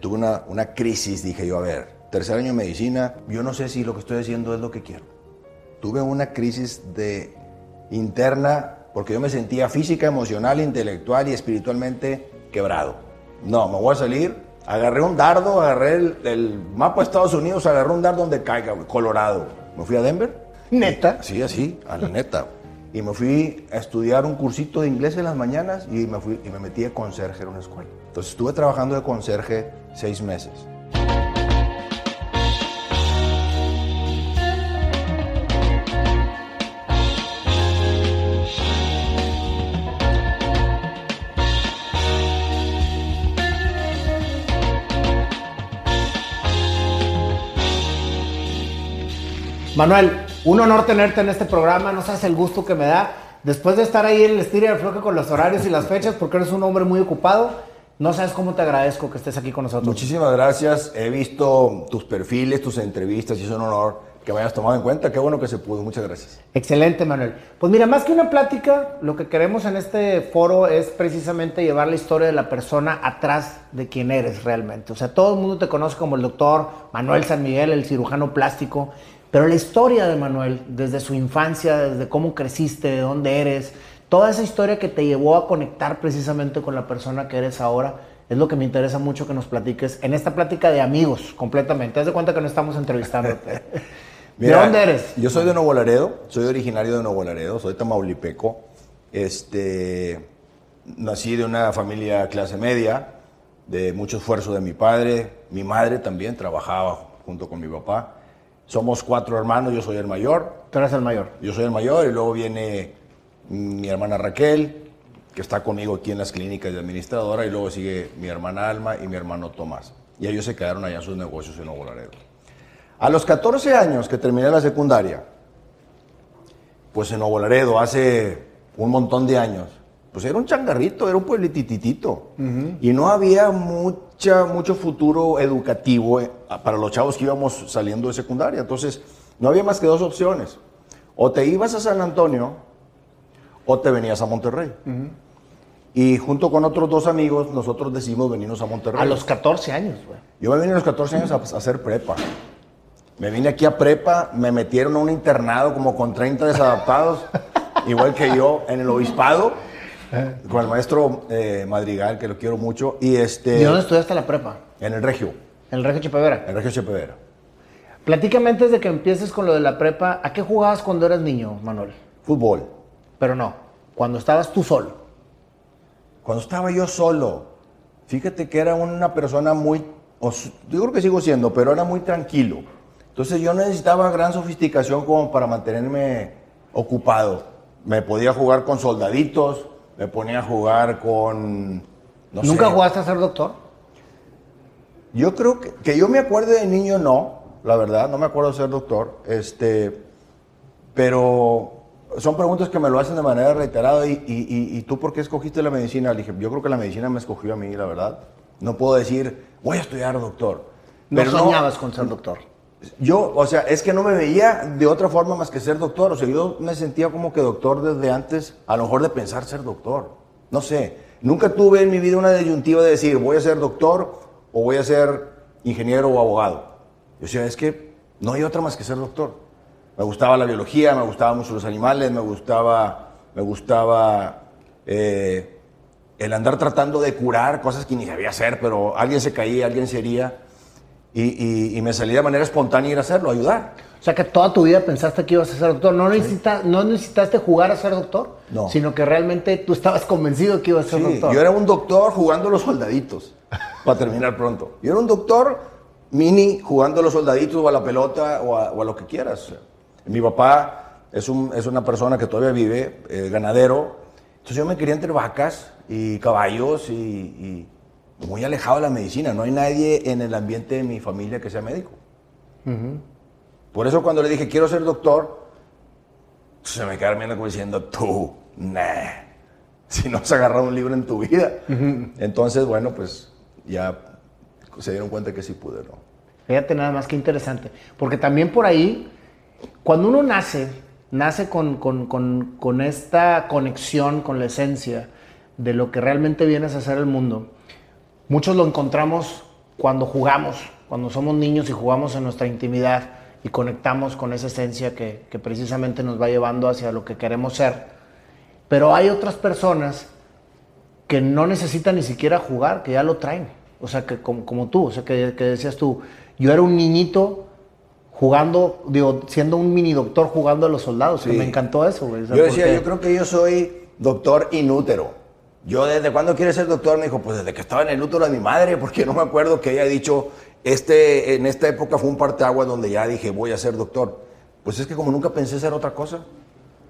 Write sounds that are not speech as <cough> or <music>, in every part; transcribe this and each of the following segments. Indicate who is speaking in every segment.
Speaker 1: Tuve una, una crisis, dije yo, a ver, tercer año de medicina, yo no sé si lo que estoy haciendo es lo que quiero. Tuve una crisis de interna porque yo me sentía física, emocional, intelectual y espiritualmente quebrado. No, me voy a salir. Agarré un dardo, agarré el, mapa de Estados Unidos, agarré un dardo donde caiga, Colorado. Me fui a Denver.
Speaker 2: ¿Neta?
Speaker 1: Sí, así, a la neta. Y me fui a estudiar un cursito de inglés en las mañanas y me, fui, y me metí de conserje en una escuela. Estuve trabajando de conserje seis meses.
Speaker 2: Manuel, un honor tenerte en este programa, no sabes el gusto que me da. Después de estar ahí en el estilo del floque con los horarios y las fechas, porque eres un hombre muy ocupado, no sabes cómo te agradezco que estés aquí con nosotros.
Speaker 1: Muchísimas gracias. He visto tus perfiles, tus entrevistas y es un honor que me hayas tomado en cuenta. Qué bueno que se pudo. Muchas gracias.
Speaker 2: Excelente, Manuel. Pues mira, más que una plática, lo que queremos en este foro es precisamente llevar la historia de la persona atrás de quién eres realmente. O sea, todo el mundo te conoce como el doctor Manuel San Miguel, el cirujano plástico. Pero la historia de Manuel, desde su infancia, desde cómo creciste, de dónde eres, toda esa historia que te llevó a conectar precisamente con la persona que eres ahora, es lo que me interesa mucho que nos platiques en esta plática de amigos, completamente. Haz de cuenta que no estamos entrevistándote. <laughs> ¿De dónde eres?
Speaker 1: Yo soy de Nuevo Laredo, soy originario de Nuevo Laredo, soy tamaulipeco. Este, nací de una familia clase media, de mucho esfuerzo de mi padre, mi madre también trabajaba junto con mi papá. Somos cuatro hermanos, yo soy el mayor.
Speaker 2: Tú eres el mayor.
Speaker 1: Yo soy el mayor y luego viene mi hermana Raquel, que está conmigo aquí en las clínicas de administradora, y luego sigue mi hermana Alma y mi hermano Tomás. Y ellos se quedaron allá en sus negocios en Nuevo Laredo. A los 14 años que terminé la secundaria, pues en Nuevo Laredo, hace un montón de años, pues era un changarrito, era un pueblititito. Y no había mucha, mucho futuro educativo eh, para los chavos que íbamos saliendo de secundaria. Entonces, no había más que dos opciones. O te ibas a San Antonio o te venías a Monterrey. Y junto con otros dos amigos, nosotros decidimos venirnos a Monterrey.
Speaker 2: A los 14 años, güey.
Speaker 1: Yo me vine a los 14 años a, a hacer prepa. Me vine aquí a prepa, me metieron a un internado como con 30 desadaptados, <laughs> igual que yo, en el obispado, con el maestro eh, Madrigal, que lo quiero mucho. Y este,
Speaker 2: ¿Y dónde estudiaste la prepa?
Speaker 1: En el Regio,
Speaker 2: En el Regio Chipevera.
Speaker 1: en el Regio Chepevera.
Speaker 2: Platícame antes de que empieces con lo de la prepa, ¿a qué jugabas cuando eras niño, Manuel?
Speaker 1: Fútbol.
Speaker 2: Pero no, cuando estabas tú solo.
Speaker 1: Cuando estaba yo solo, fíjate que era una persona muy, yo creo que sigo siendo, pero era muy tranquilo. Entonces yo necesitaba gran sofisticación como para mantenerme ocupado. Me podía jugar con soldaditos, me ponía a jugar con... no
Speaker 2: ¿Nunca
Speaker 1: sé.
Speaker 2: jugaste a ser doctor?
Speaker 1: Yo creo que, que yo me acuerde de niño, no, la verdad, no me acuerdo de ser doctor, este, pero son preguntas que me lo hacen de manera reiterada y, y- y- y tú por qué escogiste la medicina? Le dije, yo creo que la medicina me escogió a mí, la verdad. No puedo decir, voy a estudiar doctor.
Speaker 2: No
Speaker 1: Pero
Speaker 2: soñabas con ser doctor.
Speaker 1: yo, o sea, es que no me veía de otra forma más que ser doctor. O sea, yo me sentía como que doctor desde antes, a lo mejor de pensar ser doctor. No sé. Nunca tuve en mi vida una disyuntiva de decir, voy a ser doctor o voy a ser ingeniero o abogado. Yo decía, es que no hay otra más que ser doctor. Me gustaba la biología, me gustaban mucho los animales, me gustaba, me gustaba eh, el andar tratando de curar cosas que ni sabía hacer, pero alguien se caía, alguien se hería. Y, y- y me salí de manera espontánea ir a hacerlo, a ayudar.
Speaker 2: O sea que toda tu vida pensaste que ibas a ser doctor. No, necesita- no necesitaste jugar a ser doctor,
Speaker 1: No.
Speaker 2: sino que realmente tú estabas convencido que ibas a ser
Speaker 1: Sí,
Speaker 2: doctor.
Speaker 1: yo era un doctor jugando a los soldaditos, <laughs> para terminar pronto. Yo era un doctor mini jugando a los soldaditos o a la pelota o a, o a lo que quieras. Mi papá es, un- es una persona que todavía vive, eh, ganadero. Entonces yo me quería entre vacas y caballos y, y muy alejado de la medicina. No hay nadie en el ambiente de mi familia que sea médico. Por eso cuando le dije, quiero ser doctor, se me quedaron viendo como diciendo, tú, nah, si no has agarrado un libro en tu vida. Entonces, bueno, pues ya se dieron cuenta que sí pude, ¿no?
Speaker 2: Fíjate nada más que interesante. Porque también por ahí, cuando uno nace, nace con, con- con- esta conexión con la esencia de lo que realmente vienes a hacer el mundo. Muchos lo encontramos cuando jugamos, cuando somos niños y jugamos en nuestra intimidad y conectamos con esa esencia que, precisamente nos va llevando hacia lo que queremos ser. Pero hay otras personas que no necesitan ni siquiera jugar, que ya lo traen. O sea, que como, como tú, o sea, que, que decías tú, yo era un niñito jugando, digo, siendo un mini doctor jugando a los soldados, que
Speaker 1: Sí.
Speaker 2: me encantó eso, güey. O sea,
Speaker 1: Yo decía,
Speaker 2: porque-
Speaker 1: yo creo que yo soy doctor inútero. Yo desde cuándo quieres ser doctor, me dijo, pues desde que estaba en el útero de mi madre, porque no me acuerdo que haya dicho, este, en esta época fue un parteaguas donde ya dije, voy a ser doctor. Pues es que como nunca pensé ser otra cosa,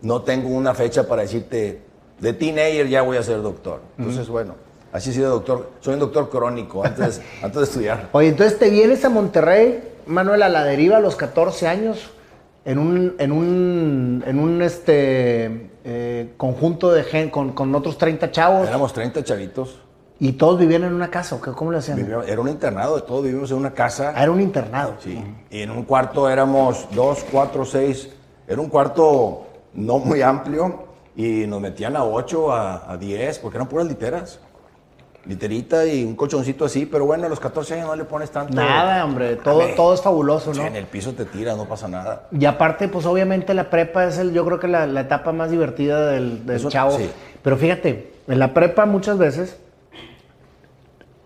Speaker 1: no tengo una fecha para decirte, de teenager ya voy a ser doctor. Entonces, bueno, así he sido doctor, soy un doctor crónico antes, <laughs> antes de estudiar.
Speaker 2: Oye, entonces te vienes a Monterrey, Manuel, a la deriva a los 14 años, en un, en un, en un este, eh, conjunto de gente, con, con otros 30 chavos,
Speaker 1: Éramos 30 chavitos,
Speaker 2: y todos vivían en una casa, ¿o qué? ¿Cómo le hacían?
Speaker 1: vivíamos- era un internado, todos vivimos en una casa.
Speaker 2: Ah, era un internado.
Speaker 1: Sí, y en un cuarto éramos dos, cuatro, seis. Era un cuarto no muy amplio y nos metían a ocho, a, a diez, porque eran puras literas. Literita y un colchoncito así, pero bueno, a los 14 años no le pones tanto.
Speaker 2: Nada, hombre, todo, todo es fabuloso,
Speaker 1: Sí,
Speaker 2: ¿no?
Speaker 1: En el piso te tiras, no pasa nada.
Speaker 2: Y aparte, pues obviamente la prepa es el, yo creo que la, la etapa más divertida del, del
Speaker 1: Eso-
Speaker 2: chavo.
Speaker 1: sí.
Speaker 2: Pero fíjate, en la prepa muchas veces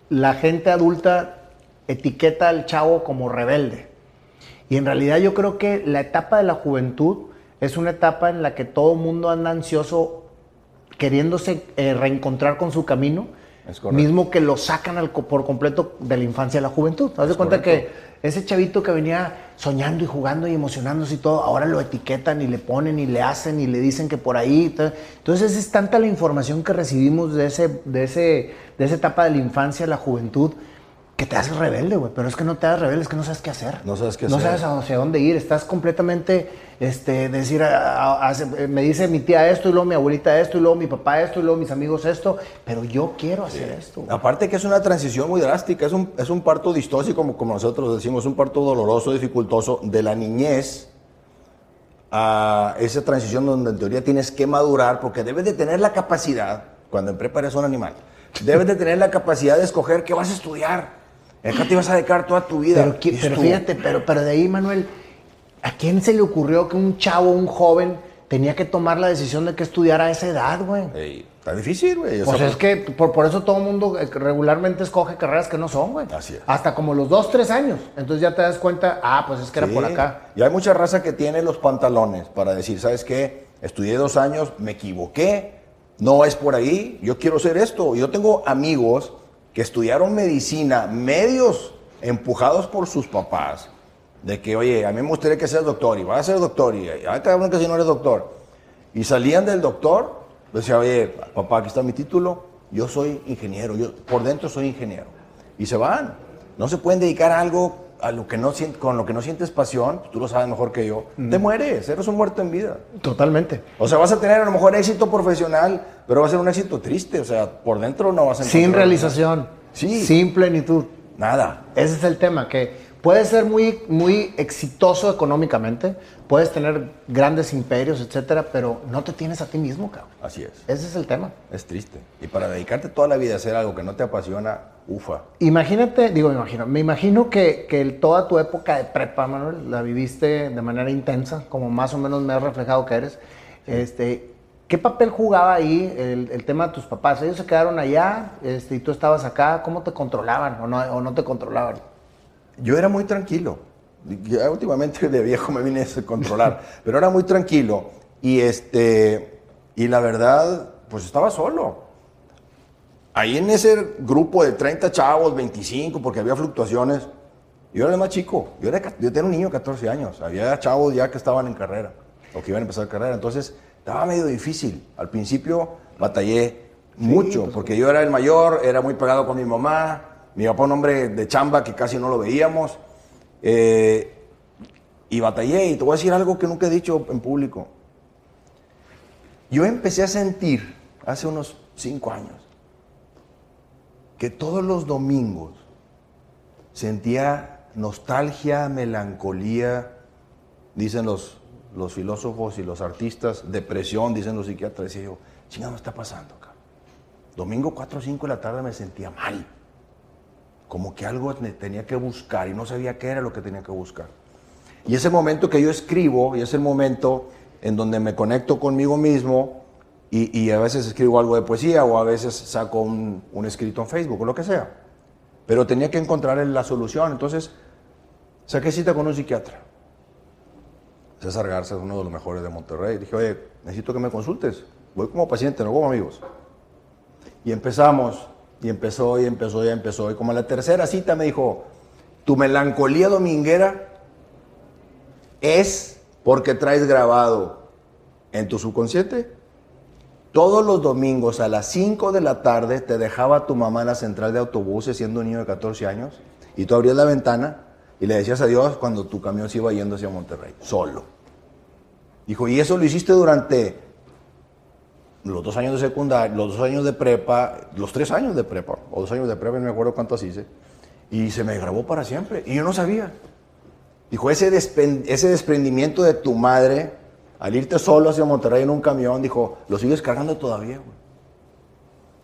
Speaker 2: la gente adulta etiqueta al chavo como rebelde. Y en realidad yo creo que la etapa de la juventud es una etapa en la que todo mundo anda ansioso queriéndose eh, reencontrar con su camino,
Speaker 1: Es
Speaker 2: mismo que lo sacan al por completo de la infancia a la juventud. Haz de cuenta
Speaker 1: correcto.
Speaker 2: que ese chavito que venía soñando y jugando y emocionándose y todo, ahora lo etiquetan y le ponen y le hacen y le dicen que por ahí. Entonces es tanta la información que recibimos de, ese, de, ese, de esa etapa de la infancia a la juventud que te haces rebelde, güey. Pero es que no te haces rebelde, es que no sabes qué hacer.
Speaker 1: No sabes qué
Speaker 2: No
Speaker 1: hacer.
Speaker 2: sabes hacia dónde ir. Estás completamente, este, decir, a- a- hace- me dice mi tía esto y luego mi abuelita esto y luego mi papá esto y luego mis amigos esto, pero yo quiero hacer esto. güey.
Speaker 1: Aparte que es una transición muy drástica, es un, es un parto distóxico, como, como nosotros decimos, un parto doloroso, dificultoso, de la niñez a esa transición donde en teoría tienes que madurar, porque debes de tener la capacidad, cuando en prepa eres un animal, debes de tener la capacidad de escoger qué vas a estudiar. Acá te vas a dedicar toda tu vida.
Speaker 2: Pero, pero fíjate, pero, pero de ahí, Manuel, ¿a quién se le ocurrió que un chavo, un joven, tenía que tomar la decisión de que estudiar a esa edad, güey?
Speaker 1: "Ey, está difícil, güey. o
Speaker 2: Pues
Speaker 1: sea,
Speaker 2: es que por, por eso todo el mundo eh, regularmente escoge carreras que no son, güey.
Speaker 1: Así es.
Speaker 2: Hasta como los dos, tres años. Entonces ya te das cuenta, ah, pues es que era por acá.
Speaker 1: Y hay mucha raza que tiene los pantalones para decir, ¿sabes qué? Estudié dos años, me equivoqué, no es por ahí, yo quiero ser esto. Yo tengo amigos que estudiaron medicina, medios empujados por sus papás, de que, oye, a mí me gustaría que seas doctor, y vas a ser doctor, y ay, cabrón que si no eres doctor. Y salían del doctor, decía, oye, papá, aquí está mi título, yo soy ingeniero, yo por dentro soy ingeniero. Y se van. No se pueden dedicar a algo a lo que no con lo que no sientes pasión, tú lo sabes mejor que yo, te mueres, eres un muerto en vida.
Speaker 2: Totalmente.
Speaker 1: O sea, vas a tener a lo mejor éxito profesional, pero va a ser un éxito triste, o sea, por dentro no vas a
Speaker 2: Sin realización.
Speaker 1: Sí.
Speaker 2: Sin plenitud.
Speaker 1: Nada.
Speaker 2: Ese es el tema, que puedes ser muy, muy exitoso económicamente, puedes tener grandes imperios, etcétera, pero no te tienes a ti mismo, cabrón.
Speaker 1: Así es.
Speaker 2: Ese es el tema.
Speaker 1: Es triste. Y para dedicarte toda la vida a hacer algo que no te apasiona, ufa.
Speaker 2: Imagínate, digo, me imagino, me imagino que, que toda tu época de prepa, Manuel, la viviste de manera intensa, como más o menos me has reflejado que eres. Este, ¿Qué papel jugaba ahí el, el tema de tus papás? Ellos se quedaron allá este, y tú estabas acá. ¿Cómo te controlaban o no, o no te controlaban?
Speaker 1: Yo era muy tranquilo. Últimamente de viejo me vine a controlar, <laughs> pero era muy tranquilo. Y, este, y la verdad, pues estaba solo. Ahí en ese grupo de 30 chavos, 25, porque había fluctuaciones, yo era el más chico. Yo era, yo tenía un niño de 14 años. Había chavos ya que estaban en carrera o que iban a empezar carrera. Entonces, estaba medio difícil. Al principio batallé mucho, porque yo era el mayor, era muy pegado con mi mamá. Mi papá, un hombre de chamba que casi no lo veíamos. Eh, y batallé. Y te voy a decir algo que nunca he dicho en público. Yo empecé a sentir hace unos cinco años que todos los domingos sentía nostalgia, melancolía, dicen los, los filósofos y los artistas, depresión, dicen los psiquiatras. Decía yo, chingado, ¿qué está pasando acá? Domingo 4 o 5 de la tarde me sentía mal. Como que algo tenía que buscar y no sabía qué era lo que tenía que buscar. Y ese momento que yo escribo, y es el momento en donde me conecto conmigo mismo y, y a veces escribo algo de poesía o a veces saco un, un escrito en Facebook o lo que sea. Pero tenía que encontrar la solución. Entonces saqué cita con un psiquiatra. César Garza es uno de los mejores de Monterrey. Dije, oye, necesito que me consultes. Voy como paciente, no como amigos. Y empezamos, y empezó, y empezó, y empezó. Y como a la tercera cita me dijo, tu melancolía dominguera es porque traes grabado en tu subconsciente. Todos los domingos a las 5 de la tarde te dejaba tu mamá en la central de autobuses siendo un niño de 14 años y tú abrías la ventana y le decías adiós cuando tu camión se iba yendo hacia Monterrey, solo. Dijo, y eso lo hiciste durante los dos años de secundaria, los dos años de prepa, los tres años de prepa, o dos años de prepa, no me acuerdo cuántos hice, y se me grabó para siempre, y yo no sabía. Dijo, ese, ese desprendimiento de tu madre al irte solo hacia Monterrey en un camión, dijo, lo sigues cargando todavía, güey.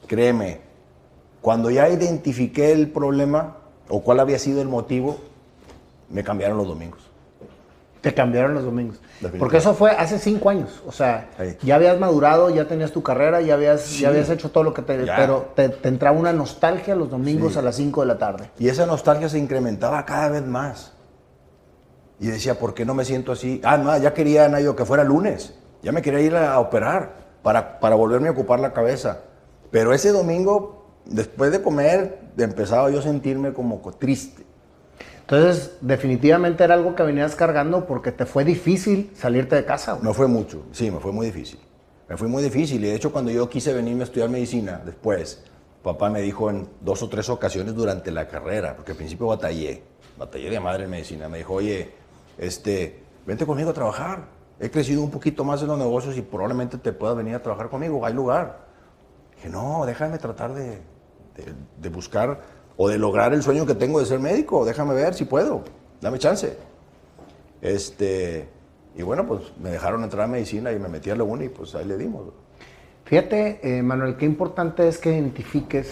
Speaker 1: Créeme, cuando ya identifiqué el problema o cuál había sido el motivo, me cambiaron los domingos.
Speaker 2: Te cambiaron los domingos. Porque eso fue hace cinco años. O sea,
Speaker 1: Sí.
Speaker 2: ya habías madurado, ya tenías tu carrera, ya habías,
Speaker 1: Sí.
Speaker 2: ya habías hecho todo lo que te...
Speaker 1: Ya.
Speaker 2: Pero te, te entraba una nostalgia los domingos
Speaker 1: Sí.
Speaker 2: a las 5 de la tarde.
Speaker 1: Y esa nostalgia se incrementaba cada vez más. Y decía, ¿por qué no me siento así? Ah, no, ya quería, Nayo, que fuera lunes. Ya me quería ir a operar para, para volverme a ocupar la cabeza. Pero ese domingo, después de comer, empezaba yo a sentirme como co- triste.
Speaker 2: Entonces, definitivamente era algo que venías cargando porque te fue difícil salirte de casa. güey.
Speaker 1: No fue mucho, sí, me fue muy difícil. Me fue muy difícil. Y de hecho, cuando yo quise venirme a estudiar medicina después, papá me dijo en dos o tres ocasiones durante la carrera, porque al principio batallé, batallé de madre en medicina. Me dijo, oye, este, vente conmigo a trabajar. He crecido un poquito más en los negocios y probablemente te puedas venir a trabajar conmigo. Hay lugar. Dije, no, déjame tratar de, de- de buscar o de lograr el sueño que tengo de ser médico. Déjame ver si puedo. Dame chance. Este, y bueno, pues me dejaron entrar a medicina y me metí a la uni y pues ahí le dimos.
Speaker 2: Fíjate, eh, Manuel, qué importante es que identifiques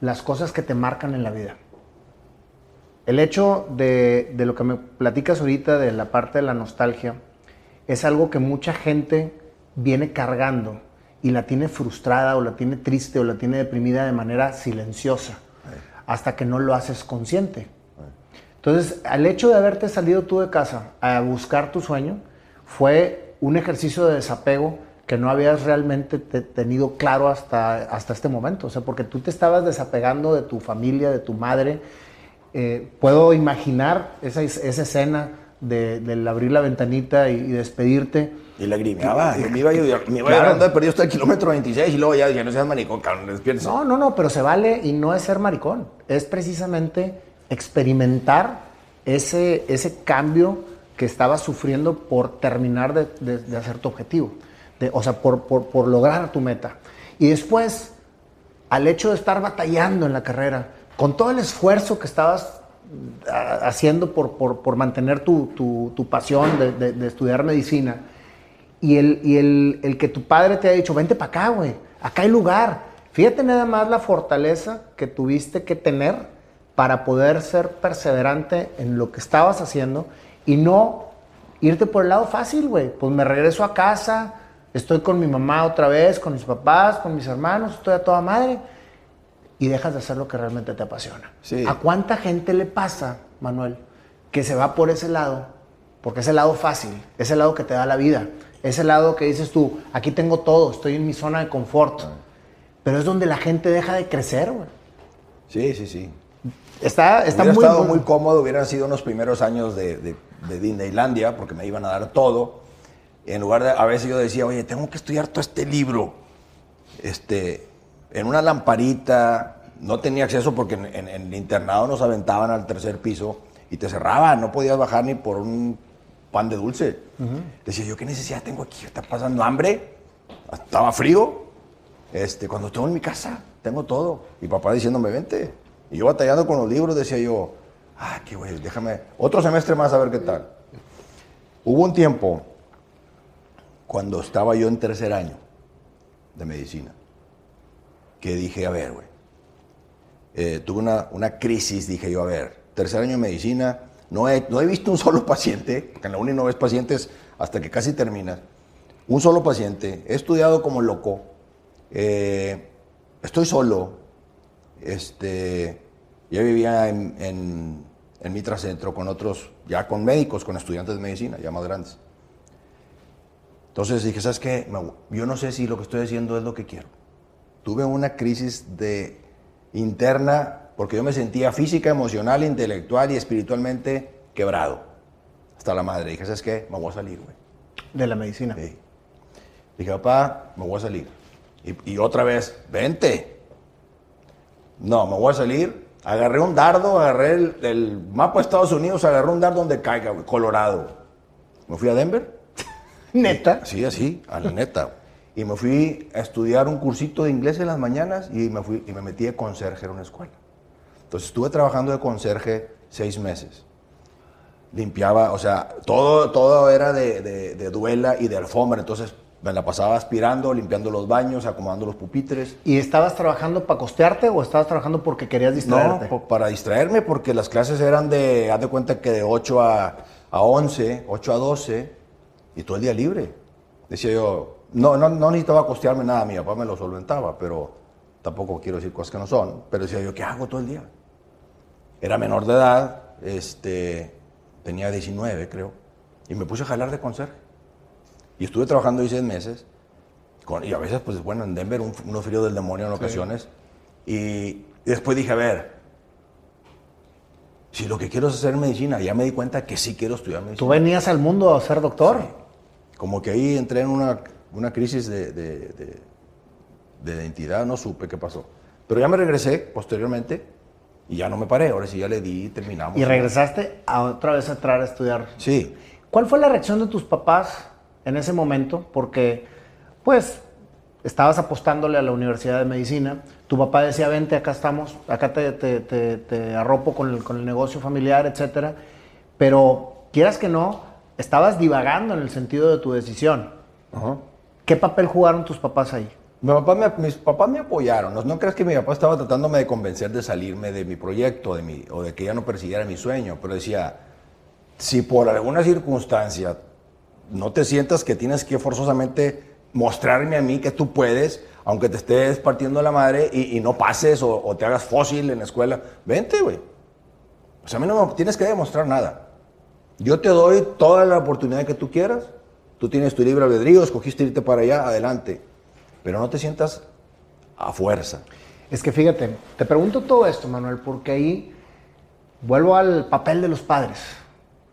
Speaker 2: las cosas que te marcan en la vida. El hecho de, de lo que me platicas ahorita de la parte de la nostalgia es algo que mucha gente viene cargando y la tiene frustrada o la tiene triste o la tiene deprimida de manera silenciosa hasta que no lo haces consciente. Entonces, al hecho de haberte salido tú de casa a buscar tu sueño, fue un ejercicio de desapego que no habías realmente te- tenido claro hasta, hasta este momento. O sea, porque tú te estabas desapegando de tu familia, de tu madre. Eh, puedo imaginar esa, esa escena de- del abrir la ventanita y despedirte.
Speaker 1: Y lagrimeaba. Yo me iba, yo, me iba llorando de perdido hasta el kilómetro 26 y luego ya dije, no seas maricón, cabrón, despierta.
Speaker 2: No, no, no, pero se vale y no es ser maricón. Es precisamente experimentar ese, ese cambio que estabas sufriendo por terminar de, de- de hacer tu objetivo. De- o sea, por, por- por lograr tu meta. Y después, al hecho de estar batallando en la carrera, con todo el esfuerzo que estabas ah, haciendo por, por- por mantener tu, tu- tu pasión de, de- de estudiar medicina, y el, y el, el que tu padre te ha dicho, vente para acá, güey, acá hay lugar. Fíjate nada más la fortaleza que tuviste que tener para poder ser perseverante en lo que estabas haciendo y no irte por el lado fácil, güey. Pues me regreso a casa, estoy con mi mamá otra vez, con mis papás, con mis hermanos, estoy a toda madre y dejas de hacer lo que realmente te apasiona.
Speaker 1: Sí.
Speaker 2: ¿A cuánta gente le pasa, Manuel, que se va por ese lado? Porque es el lado fácil, es el lado que te da la vida, es el lado que dices tú, aquí tengo todo, estoy en mi zona de confort. Pero es donde la gente deja de crecer, güey.
Speaker 1: Sí, sí, sí.
Speaker 2: Está, está
Speaker 1: Hubiera
Speaker 2: muy
Speaker 1: estado muy cómodo, hubieran sido unos primeros años de, de, de Disneylandia, porque me iban a dar todo. En lugar de, a veces yo decía, oye, tengo que estudiar todo este libro. Este, en una lamparita, no tenía acceso porque en, en- en el internado nos aventaban al tercer piso y te cerraban, no podías bajar ni por un pan de dulce. Decía yo, ¿qué necesidad tengo aquí? ¿Está pasando hambre? Estaba frío. Este, cuando estoy en mi casa, tengo todo. Y papá diciéndome, vente. Y yo batallando con los libros, decía yo, ah, qué güey, déjame, otro semestre más a ver qué tal. Hubo un tiempo, cuando estaba yo en tercer año de medicina, que dije, a ver, güey, eh, tuve una, una crisis, dije yo, a ver, tercer año de medicina, no he, no he visto un solo paciente, porque en la uni no ves pacientes hasta que casi terminas, un solo paciente, he estudiado como loco, eh, estoy solo, este, yo vivía en, en, en Mitra con otros, ya con médicos, con estudiantes de medicina, ya más grandes. Entonces dije, ¿sabes qué? Yo no sé si lo que estoy haciendo es lo que quiero. Tuve una crisis de interna porque yo me sentía física, emocional, intelectual y espiritualmente quebrado. Hasta la madre. Dije, ¿sabes qué? Me voy a salir, güey.
Speaker 2: De la medicina.
Speaker 1: Sí. Dije, papá, me voy a salir. Y, y otra vez, vente. No, me voy a salir. Agarré un dardo, agarré el, el mapa de Estados Unidos, agarré un dardo donde caiga, güey, Colorado. Me fui a Denver. <laughs>
Speaker 2: Neta.
Speaker 1: Sí, así, a la neta. Y me fui a estudiar un cursito de inglés en las mañanas y me, fui, y me metí de conserje en una escuela. Entonces estuve trabajando de conserje seis meses. Limpiaba, o sea, todo, todo era de, de- de duela y de alfombra. Entonces me la pasaba aspirando, limpiando los baños, acomodando los pupitres.
Speaker 2: ¿Y estabas trabajando para costearte o estabas trabajando porque querías
Speaker 1: No,
Speaker 2: distraerte?
Speaker 1: po- para distraerme, porque las clases eran de, haz de cuenta que de 8 a, a 11, 8 a 12, y todo el día libre. Decía yo, no, no, no necesitaba costearme nada, mi papá me lo solventaba, pero tampoco quiero decir cosas que no son. Pero decía yo, ¿qué hago todo el día? Era menor de edad, este, tenía 19 creo, y me puse a jalar de conserje. Y estuve trabajando ahí seis meses, con- y a veces, pues bueno, en Denver, un, unos fríos del demonio en ocasiones. Y, y después dije, a ver, si lo que quiero es hacer medicina, ya me di cuenta que sí quiero estudiar medicina.
Speaker 2: Tú venías al mundo a ser doctor.
Speaker 1: Como que ahí entré en una, una crisis de, de, de- de identidad, no supe qué pasó. Pero ya me regresé posteriormente y ya no me paré, ahora sí ya le di terminamos.
Speaker 2: Y regresaste a otra vez a entrar a estudiar.
Speaker 1: Sí,
Speaker 2: ¿Cuál fue la reacción de tus papás en ese momento? Porque, pues, estabas apostándole a la Universidad de Medicina. Tu papá decía, vente, acá estamos, acá te, te- te- te arropo con el, con el negocio familiar, etcétera. Pero, quieras que no, estabas divagando en el sentido de tu decisión. ¿Qué papel jugaron tus papás ahí?
Speaker 1: Mis papás me apoyaron. No, creas que mi papá estaba tratándome de convencer de salirme de mi proyecto de mi, o de que ya no persiguiera mi sueño. Pero decía, si por alguna circunstancia no te sientas que tienes que forzosamente mostrarme a mí que tú puedes, aunque te estés partiendo la madre y, no pases o, o te hagas fósil en la escuela, vente, güey. O sea, a mí no me tienes que demostrar nada. Yo te doy toda la oportunidad que tú quieras. Tú tienes tu libre albedrío, escogiste irte para allá, adelante. Pero no te sientas a fuerza.
Speaker 2: Es que fíjate, te pregunto todo esto, Manuel, porque ahí vuelvo al papel de los padres.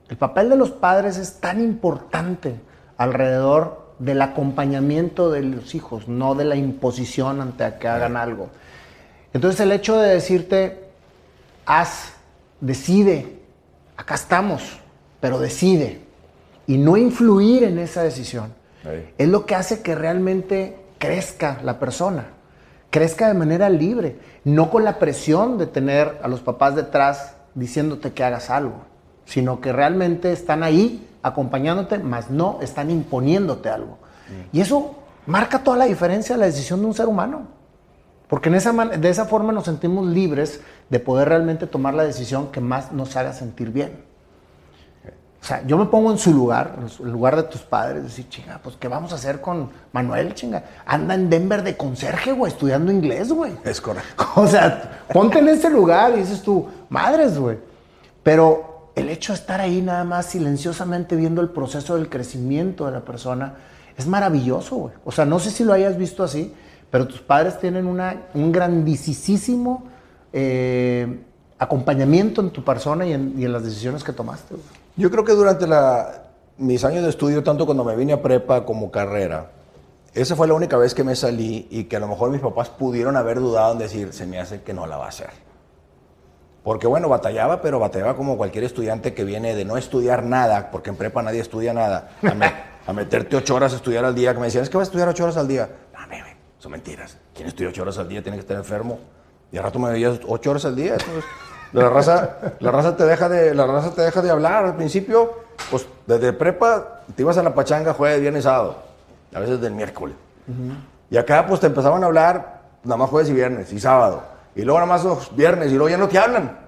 Speaker 2: El papel de los padres es tan importante alrededor del acompañamiento de los hijos, no de la imposición ante a que hagan algo. Entonces el hecho de decirte, haz, decide, acá estamos, pero decide, y no influir en esa decisión,
Speaker 1: Ahí.
Speaker 2: es lo que hace que realmente crezca la persona, crezca de manera libre, no con la presión de tener a los papás detrás diciéndote que hagas algo, sino que realmente están ahí acompañándote, mas no están imponiéndote algo. Y eso marca toda la diferencia de la decisión de un ser humano. Porque en esa de esa forma nos sentimos libres de poder realmente tomar la decisión que más nos haga sentir bien. O sea, yo me pongo en su lugar, en en lugar de tus padres, decir, chinga, pues, ¿qué vamos a hacer con Manuel, chinga? Anda en Denver de conserje, güey, estudiando inglés, güey.
Speaker 1: Es correcto. <laughs>
Speaker 2: O sea, ponte en ese lugar y dices tú, madres, güey. Pero el hecho de estar ahí nada más silenciosamente viendo el proceso del crecimiento de la persona es maravilloso, güey. O sea, no sé si lo hayas visto así, pero tus padres tienen una, un grandísimo eh, acompañamiento en tu persona y en, y en las decisiones que tomaste, güey.
Speaker 1: Yo creo que durante la- mis años de estudio, tanto cuando me vine a prepa como carrera, esa fue la única vez que me salí y que a lo mejor mis papás pudieron haber dudado en decir, se me hace que no la va a hacer. Porque bueno, batallaba, pero batallaba como cualquier estudiante que viene de no estudiar nada, porque en prepa nadie estudia nada, a, me- a meterte ocho horas a estudiar al día, que me decían, es que vas a estudiar ocho horas al día. No, bebé, son mentiras. ¿Quién estudia ocho horas al día? Tiene que estar enfermo. Y al rato me veías ocho horas al día. Entonces, la raza, la raza te deja de, la raza te deja de hablar. Al principio, pues desde prepa te ibas a la pachanga jueves, viernes, sábado. A veces del miércoles. Y acá pues te empezaban a hablar nada más jueves y viernes y sábado. Y luego nada más los viernes y luego ya no te hablan.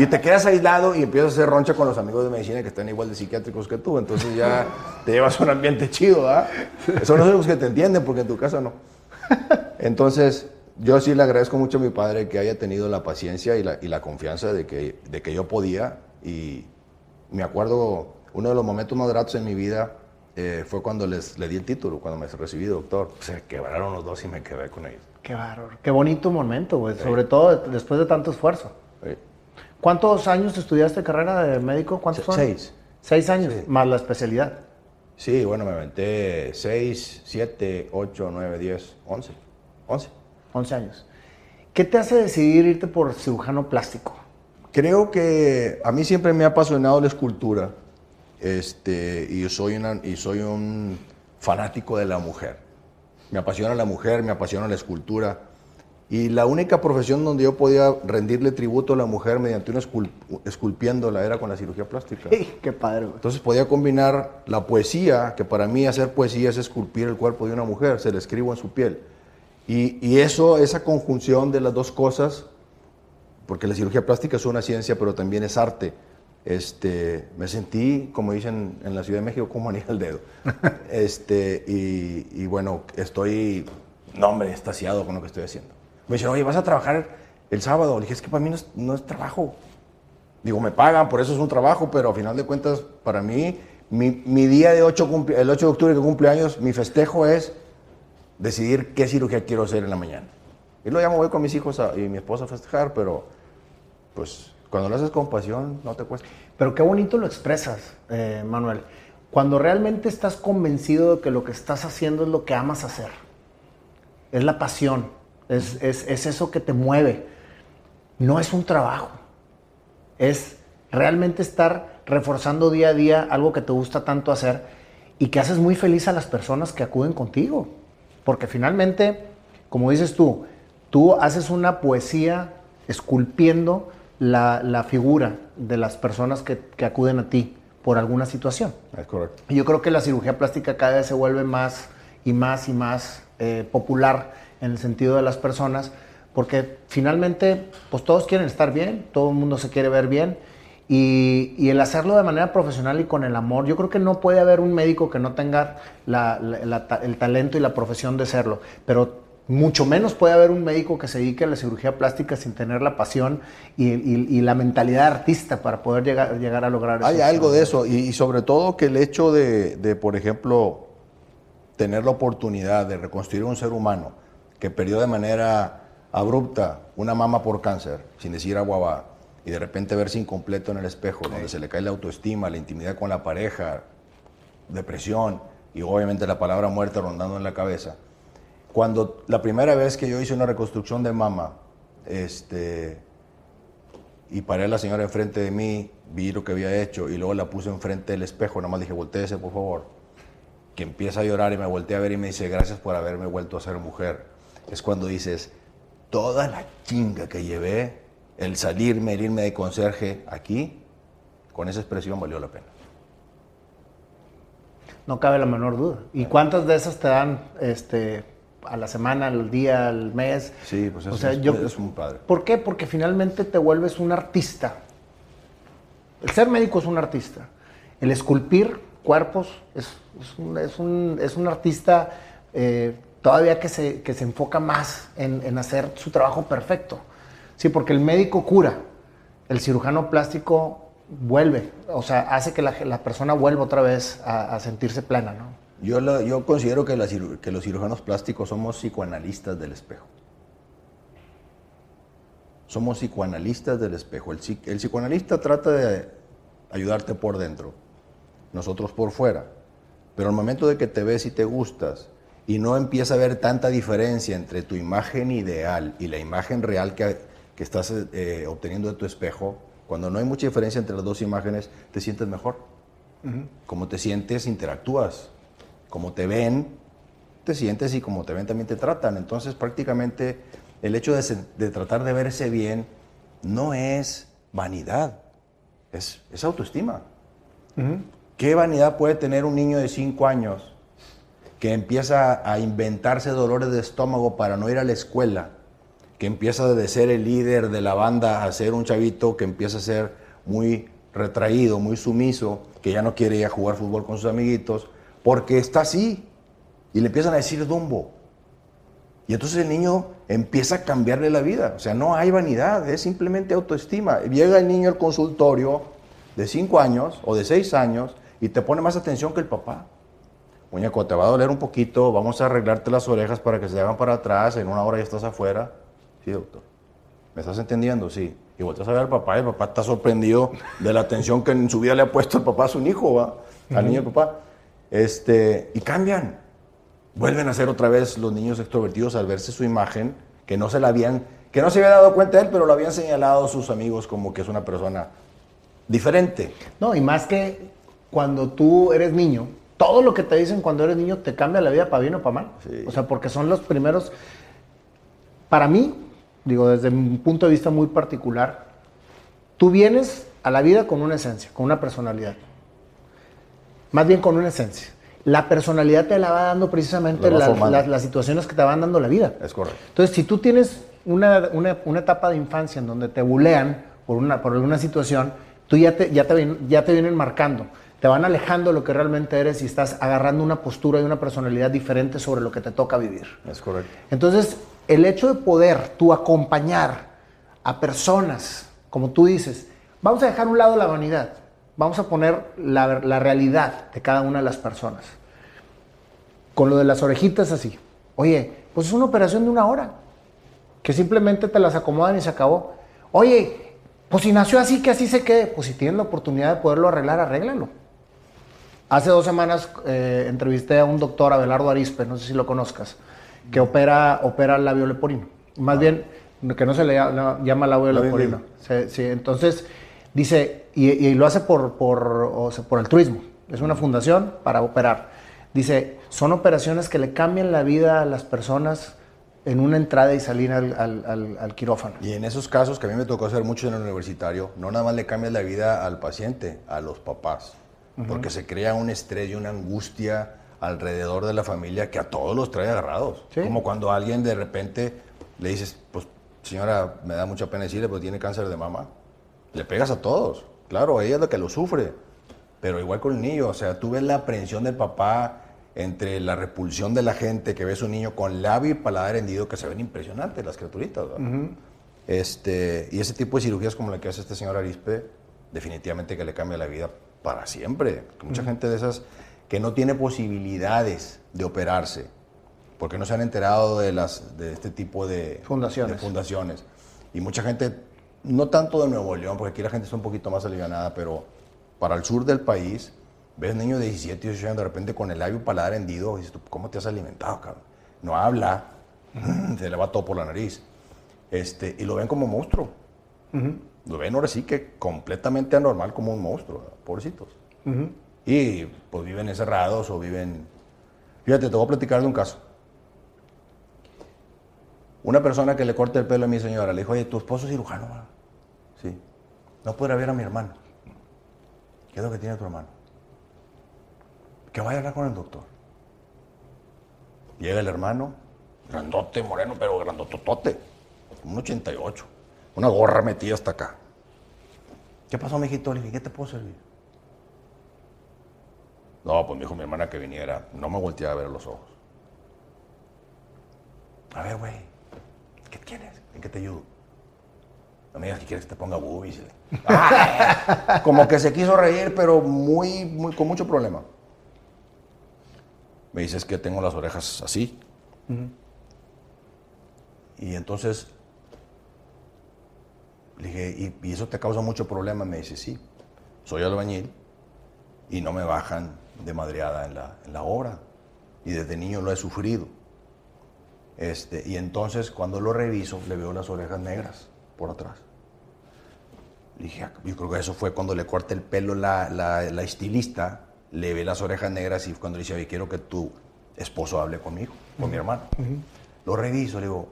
Speaker 1: Y te quedas aislado y empiezas a hacer roncha con los amigos de medicina que están igual de psiquiátricos que tú. Entonces ya te llevas un ambiente chido, ¿ah? Son los únicos que te entienden porque en tu casa no. Entonces, yo sí le agradezco mucho a mi padre que haya tenido la paciencia y la, y la confianza de que, de que yo podía. Y me acuerdo, uno de los momentos más gratos en mi vida eh, fue cuando les, le di el título, cuando me recibí de doctor. Se quebraron los dos y me quedé con ellos.
Speaker 2: Qué bárbaro. Qué bonito momento, güey. Sobre todo después de tanto esfuerzo.
Speaker 1: Sí.
Speaker 2: ¿Cuántos años estudiaste carrera de médico? ¿Cuántos
Speaker 1: Se-
Speaker 2: son?
Speaker 1: seis.
Speaker 2: Seis años,
Speaker 1: Sí.
Speaker 2: más la especialidad.
Speaker 1: Sí, bueno, me aventé 6, 7, 8, 9, 10, 11. 11.
Speaker 2: 11 años. ¿Qué te hace decidir irte por cirujano plástico?
Speaker 1: Creo que a mí siempre me ha apasionado la escultura este, y, soy una, y soy un fanático de la mujer. Me apasiona la mujer, me apasiona la escultura. Y la única profesión donde yo podía rendirle tributo a la mujer mediante una escul- esculpiéndola era con la cirugía plástica. <laughs>
Speaker 2: ¡Ey, qué padre, güey!
Speaker 1: Entonces podía combinar la poesía, que para mí hacer poesía es esculpir el cuerpo de una mujer, se le escribo en su piel. Y, y eso, esa conjunción de las dos cosas, porque la cirugía plástica es una ciencia, pero también es arte. Este, me sentí, como dicen en la Ciudad de México, como anillo al dedo. <laughs> Este, y, y bueno, estoy, no hombre, estasiado con lo que estoy haciendo. Me dicen, oye, ¿vas a trabajar el sábado? Le dije, es que para mí no es, no es trabajo. Digo, me pagan, por eso es un trabajo, pero a final de cuentas, para mí, mi, mi día de 8, cumple- el 8 de octubre que cumple años, mi festejo es decidir qué cirugía quiero hacer en la mañana. Y luego ya me voy con mis hijos y mi esposa a festejar, pero pues cuando lo haces con pasión, no te cuesta.
Speaker 2: Pero qué bonito lo expresas, eh, Manuel. Cuando realmente estás convencido de que lo que estás haciendo es lo que amas hacer. Es la pasión. Es, es- es eso que te mueve. No es un trabajo. Es realmente estar reforzando día a día algo que te gusta tanto hacer y que haces muy feliz a las personas que acuden contigo. Porque finalmente, como dices tú, tú haces una poesía esculpiendo la, la figura de las personas que, que acuden a ti por alguna situación.
Speaker 1: Es correcto.
Speaker 2: Y yo creo que la cirugía plástica cada vez se vuelve más y más y más eh, popular en el sentido de las personas, porque finalmente, pues todos quieren estar bien, todo el mundo se quiere ver bien, y, y el hacerlo de manera profesional y con el amor, yo creo que no puede haber un médico que no tenga la- la- la ta- el talento y la profesión de serlo, pero mucho menos puede haber un médico que se dedique a la cirugía plástica sin tener la pasión y, y- y la mentalidad artista para poder llegar, llegar a lograr
Speaker 1: Hay
Speaker 2: eso.
Speaker 1: algo de eso, y, sobre todo que el hecho de, de, por ejemplo, tener la oportunidad de reconstruir un ser humano que perdió de manera abrupta una mama por cáncer, sin decir agua y de repente verse incompleto en el espejo, donde se le cae la autoestima, la intimidad con la pareja, depresión y obviamente la palabra muerte rondando en la cabeza. Cuando la primera vez que yo hice una reconstrucción de mama, este, y paré a la señora enfrente de mí, vi lo que había hecho y luego la puse enfrente del espejo, nada más dije, volteese por favor. Que empieza a llorar y me volteé a ver y me dice, gracias por haberme vuelto a ser mujer. Es cuando dices, toda la chinga que llevé, el salirme, el irme de conserje aquí, con esa expresión valió la pena.
Speaker 2: No cabe la menor duda. ¿Y cuántas de esas te dan este, a la semana, al día, al mes?
Speaker 1: Sí, pues
Speaker 2: O
Speaker 1: eso
Speaker 2: sea,
Speaker 1: es,
Speaker 2: yo-
Speaker 1: es un padre.
Speaker 2: ¿Por qué? Porque finalmente te vuelves un artista. El ser médico es un artista. El esculpir cuerpos es, es un, es un- es un artista eh, todavía que se, que se enfoca más en, en hacer su trabajo perfecto. Sí, porque el médico cura, el cirujano plástico vuelve, o sea, hace que la, persona vuelva otra vez a, sentirse plena, ¿no?
Speaker 1: Yo, yo considero que, los cirujanos plásticos somos psicoanalistas del espejo. Somos psicoanalistas del espejo. El psicoanalista trata de ayudarte por dentro, nosotros por fuera. Pero al momento de que te ves y te gustas y no empieza a haber tanta diferencia entre tu imagen ideal y la imagen real que, que estás eh, obteniendo de tu espejo, cuando no hay mucha diferencia entre las dos imágenes, te sientes mejor. Como te sientes, interactúas. Como te ven, te sientes y como te ven también te tratan. Entonces prácticamente el hecho de, tratar de verse bien no es vanidad, es, es autoestima. ¿Qué vanidad puede tener un niño de 5 años que empieza a inventarse dolores de estómago para no ir a la escuela? Que empieza de ser el líder de la banda a ser un chavito que empieza a ser muy retraído, muy sumiso, que ya no quiere ir a jugar fútbol con sus amiguitos, porque está así. Y le empiezan a decir Dumbo. Y entonces el niño empieza a cambiarle la vida. O sea, no hay vanidad, es simplemente autoestima. Llega el niño al consultorio de 5 años o de 6 años y te pone más atención que el papá. Muñeco, te va a doler un poquito, vamos a arreglarte las orejas para que se hagan para atrás, en una hora ya estás afuera. Sí, doctor. ¿Me estás entendiendo? Sí. Y vuelves a ver al papá y el papá está sorprendido de la atención que en su vida le ha puesto el papá a su hijo, ¿va? Al niño y papá. Este, y cambian. Vuelven a ser otra vez los niños extrovertidos al verse su imagen, que no se la habían, que no se había dado cuenta él, pero lo habían señalado sus amigos como que es una persona diferente.
Speaker 2: No, y más que cuando tú eres niño, todo lo que te dicen cuando eres niño te cambia la vida para bien o para mal. O sea, porque son los primeros. Para mí, digo, desde mi punto de vista muy particular, tú vienes a la vida con una esencia, con una personalidad. Más bien con una esencia. La personalidad te la va dando precisamente las situaciones que te van dando la vida.
Speaker 1: Es correcto.
Speaker 2: Entonces, si tú tienes una, etapa de infancia en donde te bulean por una, por alguna situación, tú ya te, ya, te, ya te vienen marcando te van alejando de lo que realmente eres y estás agarrando una postura y una personalidad diferente sobre lo que te toca vivir.
Speaker 1: Es correcto.
Speaker 2: Entonces, el hecho de poder tú acompañar a personas, como tú dices, vamos a dejar a un lado la vanidad, vamos a poner la, la realidad de cada una de las personas. Con lo de las orejitas así. Oye, pues es una operación de una hora, que simplemente te las acomodan y se acabó. Oye, pues si nació así, que así se quede. Pues si tienen la oportunidad de poderlo arreglar, arréglalo. Hace dos semanas eh, entrevisté a un doctor, Abelardo Arispe, no sé si lo conozcas, que opera, opera el labio leporino. Más ah. bien, que no se le llama, labio leporino. Sí, entonces, dice, y, lo hace por, por, por altruismo. Es una fundación para operar. Dice, son operaciones que le cambian la vida a las personas en una entrada y salida al, al, quirófano.
Speaker 1: Y en esos casos que a mí me tocó hacer mucho en el universitario, no nada más le cambia la vida al paciente, a los papás porque se crea un estrés y una angustia alrededor de la familia que a todos los trae agarrados. Como cuando alguien de repente le dices, pues señora, me da mucha pena decirle, pero tiene cáncer de mama. Le pegas a todos. Claro, ella es la que lo sufre. Pero igual con el niño, o sea, tú ves la aprensión del papá entre la repulsión de la gente que ve a su niño con labio y paladar hendido, que se ven impresionantes las criaturitas. este, y ese tipo de cirugías como la que hace este señor Arispe, definitivamente que le cambia la vida para siempre. Mucha gente de esas que no tiene posibilidades de operarse, porque no se han enterado de, las, de este tipo de
Speaker 2: fundaciones.
Speaker 1: fundaciones. Y mucha gente, no tanto de Nuevo León, porque aquí la gente está un poquito más alivianada, pero para el sur del país, ves niños de 17, 18 años de repente con el labio paladar hendido, y dices, ¿cómo te has alimentado, cabrón? No habla, <laughs> se le va todo por la nariz. Este, y lo ven como monstruo lo ven ahora sí que completamente anormal como un monstruo, pobrecitos. Y pues viven encerrados o viven... Fíjate, te voy a platicar de un caso. Una persona que le corta el pelo a mi señora le dijo, oye, tu esposo es cirujano. Sí. No podrá ver a mi hermano. ¿Qué es lo que tiene tu hermano? Que vaya a hablar con el doctor. Llega el hermano, grandote, moreno, pero grandototote, un 88 una gorra metida hasta acá. ¿Qué pasó, mijito? Le dije, ¿qué te puedo servir? No, pues me dijo mi hermana que viniera. No me volteaba a ver los ojos. A ver, güey, ¿qué tienes? ¿En qué te ayudo? No me digas que quieres que te ponga boobies. <laughs> como que se quiso reír, pero muy, muy, con mucho problema. Me dices que tengo las orejas así. Y entonces le dije, ¿y, eso te causa mucho problema? Me dice, sí, soy albañil y no me bajan de madreada en la, en la obra. Y desde niño lo he sufrido. Este, y entonces cuando lo reviso, le veo las orejas negras por atrás. Dije, ah, yo creo que eso fue cuando le corté el pelo la, la, estilista, le ve las orejas negras y cuando le dice, oye, quiero que tu esposo hable conmigo, con mi hermano. Lo reviso, le digo,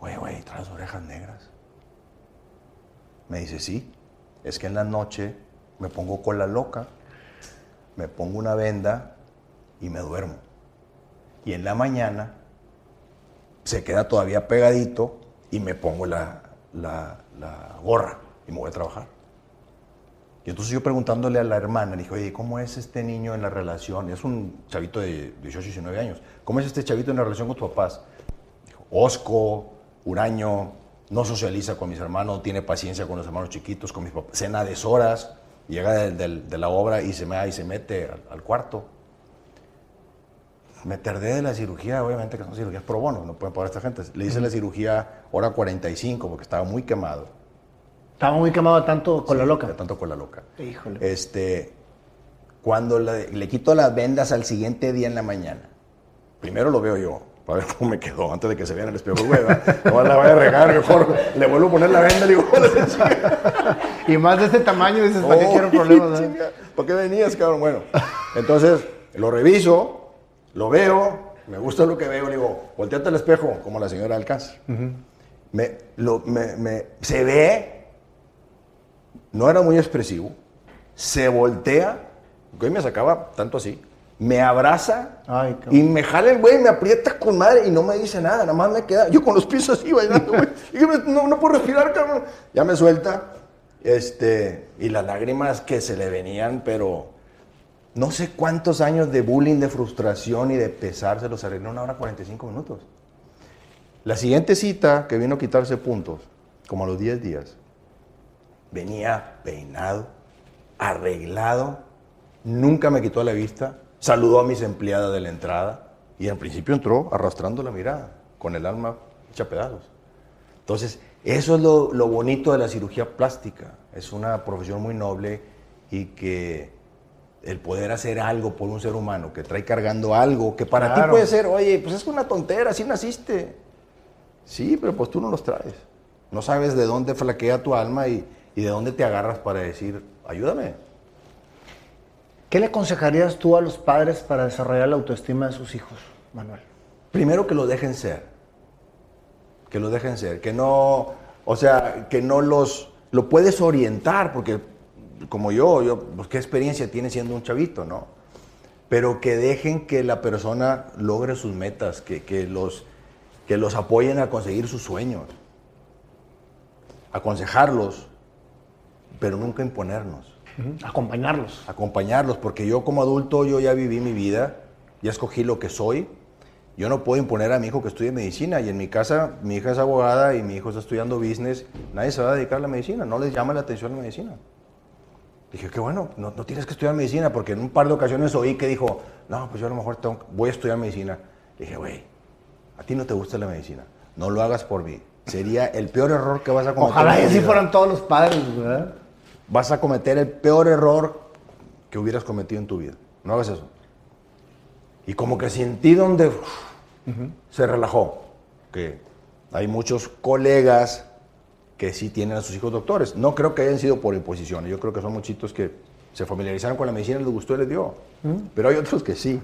Speaker 1: oye, güey, trae las orejas negras. Me dice, sí, es que en la noche me pongo cola loca, me pongo una venda y me duermo. Y en la mañana se queda todavía pegadito y me pongo la, la, gorra y me voy a trabajar. Y entonces yo preguntándole a la hermana, le dije, oye, ¿cómo es este niño en la relación? Es un chavito de 18, 19 años. ¿Cómo es este chavito en la relación con tus papás? Dijo, osco, huraño, no socializa con mis hermanos, tiene paciencia con los hermanos chiquitos, con mis papás, cena a deshoras, llega de, de- de la obra y se, me, y se mete al, al cuarto. Me tardé de la cirugía, obviamente que son cirugías pro bono, no pueden pagar esta gente. Le hice la cirugía hora 45 porque estaba muy quemado.
Speaker 2: Estaba muy quemado tanto con la loca.
Speaker 1: De tanto con la loca.
Speaker 2: Híjole.
Speaker 1: Este, cuando le, le quito las vendas al siguiente día en la mañana, primero lo veo yo, para ver cómo me quedó, antes de que se vea en el espejo, güey, no la vaya a regar, mejor le vuelvo a poner la venda, le digo.
Speaker 2: Y más de este tamaño dices, ¿para qué
Speaker 1: Oh,
Speaker 2: quiero problemas? <laughs> eh?
Speaker 1: chinga, ¿Para qué venías, cabrón? Bueno, entonces lo reviso, lo veo, me gusta lo que veo, le digo, volteate al espejo, como la señora del cáncer. me, lo- me- me- se ve, no era muy expresivo, se voltea, que hoy me sacaba tanto así, me abraza
Speaker 2: Ay,
Speaker 1: y me jala el güey, me aprieta con madre y no me dice nada, nada más me queda, yo con los pies así bailando, güey, no, no puedo respirar, cabrón. Ya me suelta, este, y las lágrimas que se le venían, pero no sé cuántos años de bullying, de frustración y de pesar se los arregló en una hora 45 minutos. La siguiente cita, que vino a quitarse puntos, como a los 10 días, venía peinado, arreglado, nunca me quitó la vista, saludó a mis empleadas de la entrada y al principio entró arrastrando la mirada, con el alma hecha pedazos. Entonces, eso es lo, lo bonito de la cirugía plástica. Es una profesión muy noble y que el poder hacer algo por un ser humano que trae cargando algo que para ti puede ser, oye, pues es una tontera, así naciste. Sí, pero pues tú no los traes. No sabes de dónde flaquea tu alma y, y de dónde te agarras para decir, ayúdame.
Speaker 2: ¿Qué le aconsejarías tú a los padres para desarrollar la autoestima de sus hijos, Manuel?
Speaker 1: Primero que lo dejen ser. Que lo dejen ser. Que no, o sea, que no los, lo puedes orientar, porque como yo, yo, pues qué experiencia tiene siendo un chavito, ¿no? Pero que dejen que la persona logre sus metas, que, que los, que los apoyen a conseguir sus sueños. Aconsejarlos, pero nunca imponernos
Speaker 2: Acompañarlos.
Speaker 1: acompañarlos, porque yo como adulto yo ya viví mi vida, ya escogí lo que soy. Yo no puedo imponer a mi hijo que estudie medicina y en mi casa mi hija es abogada y mi hijo está estudiando business, nadie se va a dedicar a la medicina, no les llama la atención la medicina. Dije, qué bueno, no, no tienes que estudiar medicina, porque en un par de ocasiones oí que dijo, no, pues yo a lo mejor tengo- voy a estudiar medicina. Dije, güey, a ti no te gusta la medicina, no lo hagas por mí. Sería el peor error que vas a cometer.
Speaker 2: Ojalá y así fueran todos los padres, ¿verdad?
Speaker 1: Vas a cometer el peor error que hubieras cometido en tu vida. No hagas eso. Y como que sentí donde uf, se relajó, que hay muchos colegas que sí tienen a sus hijos doctores. No creo que hayan sido por imposición. Yo creo que son muchitos que se familiarizaron con la medicina, les gustó y les dio. Pero hay otros que sí,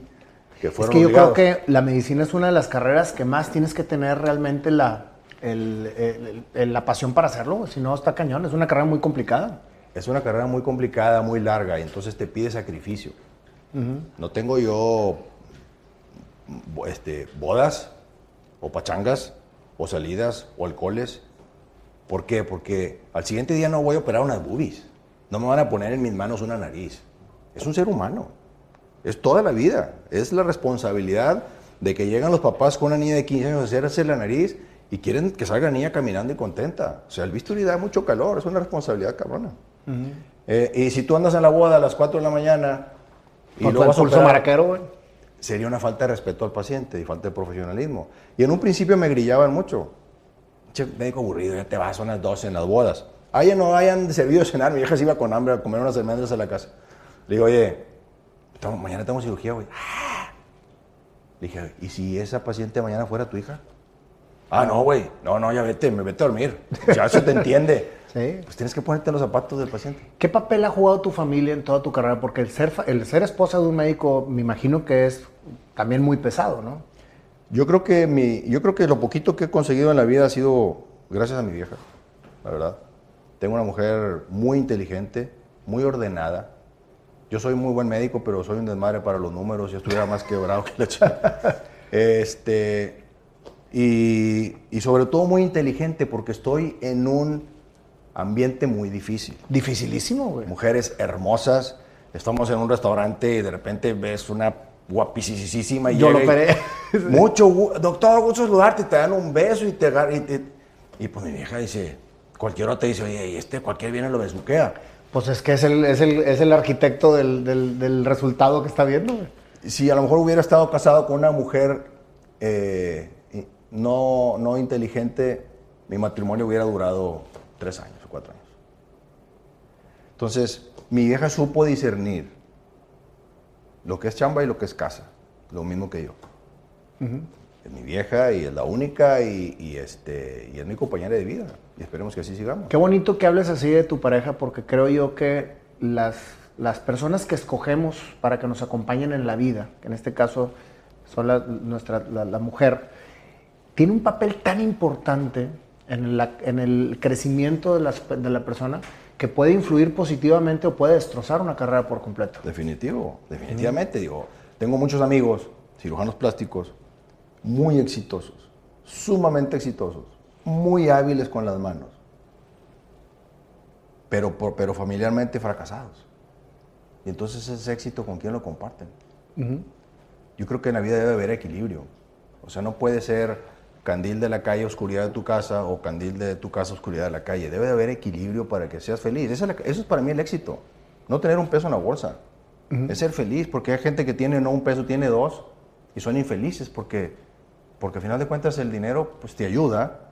Speaker 1: que
Speaker 2: Es
Speaker 1: fueron
Speaker 2: que yo
Speaker 1: obligados.
Speaker 2: creo que la medicina es una de las carreras que más tienes que tener realmente la, el- el- el- la pasión para hacerlo, si no está cañón, es una carrera muy complicada.
Speaker 1: Es una carrera muy complicada, muy larga, y entonces te pide sacrificio. No tengo yo este, bodas, o pachangas, o salidas, o alcoholes. ¿Por qué? Porque al siguiente día no voy a operar unas boobies. No me van a poner en mis manos una nariz. Es un ser humano. Es toda la vida. Es la responsabilidad de que llegan los papás con una niña de 15 años a hacerse la nariz y quieren que salga la niña caminando y contenta. O sea, el bisturí da mucho calor. Es una responsabilidad cabrona. Eh, y si tú andas en la boda a las 4 de la mañana y luego vas a
Speaker 2: pulso
Speaker 1: operar,
Speaker 2: maraquero, güey.
Speaker 1: sería una falta de respeto al paciente y falta de profesionalismo. Y en un principio me grillaban mucho. Che, médico aburrido, ya te vas, son las 12 en las bodas. Ayer no hayan servido cenar, mi vieja se iba con hambre a comer unas almendras a la casa. Le digo, oye, tengo- mañana tengo cirugía, güey. "Ah". Le dije, ¿y si esa paciente mañana fuera tu hija? Ah, no, güey. No, no, ya vete, me vete a dormir. Ya se te entiende.
Speaker 2: Sí.
Speaker 1: Pues tienes que ponerte en los zapatos del paciente.
Speaker 2: ¿Qué papel ha jugado tu familia en toda tu carrera? Porque el ser, el ser esposa de un médico, me imagino que es también muy pesado, ¿no?
Speaker 1: Yo creo que mi, yo creo que lo poquito que he conseguido en la vida ha sido gracias a mi vieja, la verdad. Tengo una mujer muy inteligente, muy ordenada. Yo soy muy buen médico, pero soy un desmadre para los números. Yo estuviera más quebrado que la chica. <laughs> Este, Y, y sobre todo muy inteligente porque estoy en un ambiente muy difícil.
Speaker 2: Dificilísimo, güey.
Speaker 1: Mujeres hermosas. Estamos en un restaurante y de repente ves una guapísima y
Speaker 2: Yo lo
Speaker 1: y-
Speaker 2: operé. <laughs>
Speaker 1: Mucho, doctor, gusto saludarte, te dan un beso y te. Y, te- y pues mi vieja dice, cualquiera te dice, oye, y este cualquier viene lo besuquea.
Speaker 2: Pues es que es el, es el, es el arquitecto del, del- del resultado que está viendo, güey.
Speaker 1: Si a lo mejor hubiera estado casado con una mujer eh, no, no inteligente, mi matrimonio hubiera durado tres años cuatro años. Entonces, mi vieja supo discernir lo que es chamba y lo que es casa, lo mismo que yo. Es mi vieja y es la única y, y, este, y es mi compañera de vida. Y esperemos que así sigamos.
Speaker 2: Qué bonito que hables así de tu pareja porque creo yo que las, las personas que escogemos para que nos acompañen en la vida, que en este caso son la, nuestra, la, la mujer, tiene un papel tan importante en, la- en el crecimiento de, las- de la persona que puede influir positivamente o puede destrozar una carrera por completo.
Speaker 1: Definitivo, definitivamente. Digo, tengo muchos amigos, cirujanos plásticos, muy exitosos, sumamente exitosos, muy hábiles con las manos, pero, por- pero familiarmente fracasados. Y entonces ese éxito, ¿con quién lo comparten? Yo creo que en la vida debe haber equilibrio. O sea, no puede ser candil de la calle, oscuridad de tu casa, o candil de tu casa, oscuridad de la calle. Debe de haber equilibrio para que seas feliz. Esa es la- eso es para mí el éxito. No tener un peso en la bolsa. Es ser feliz, porque hay gente que tiene no un peso, tiene dos, y son infelices porque, porque al final de cuentas el dinero pues, te ayuda,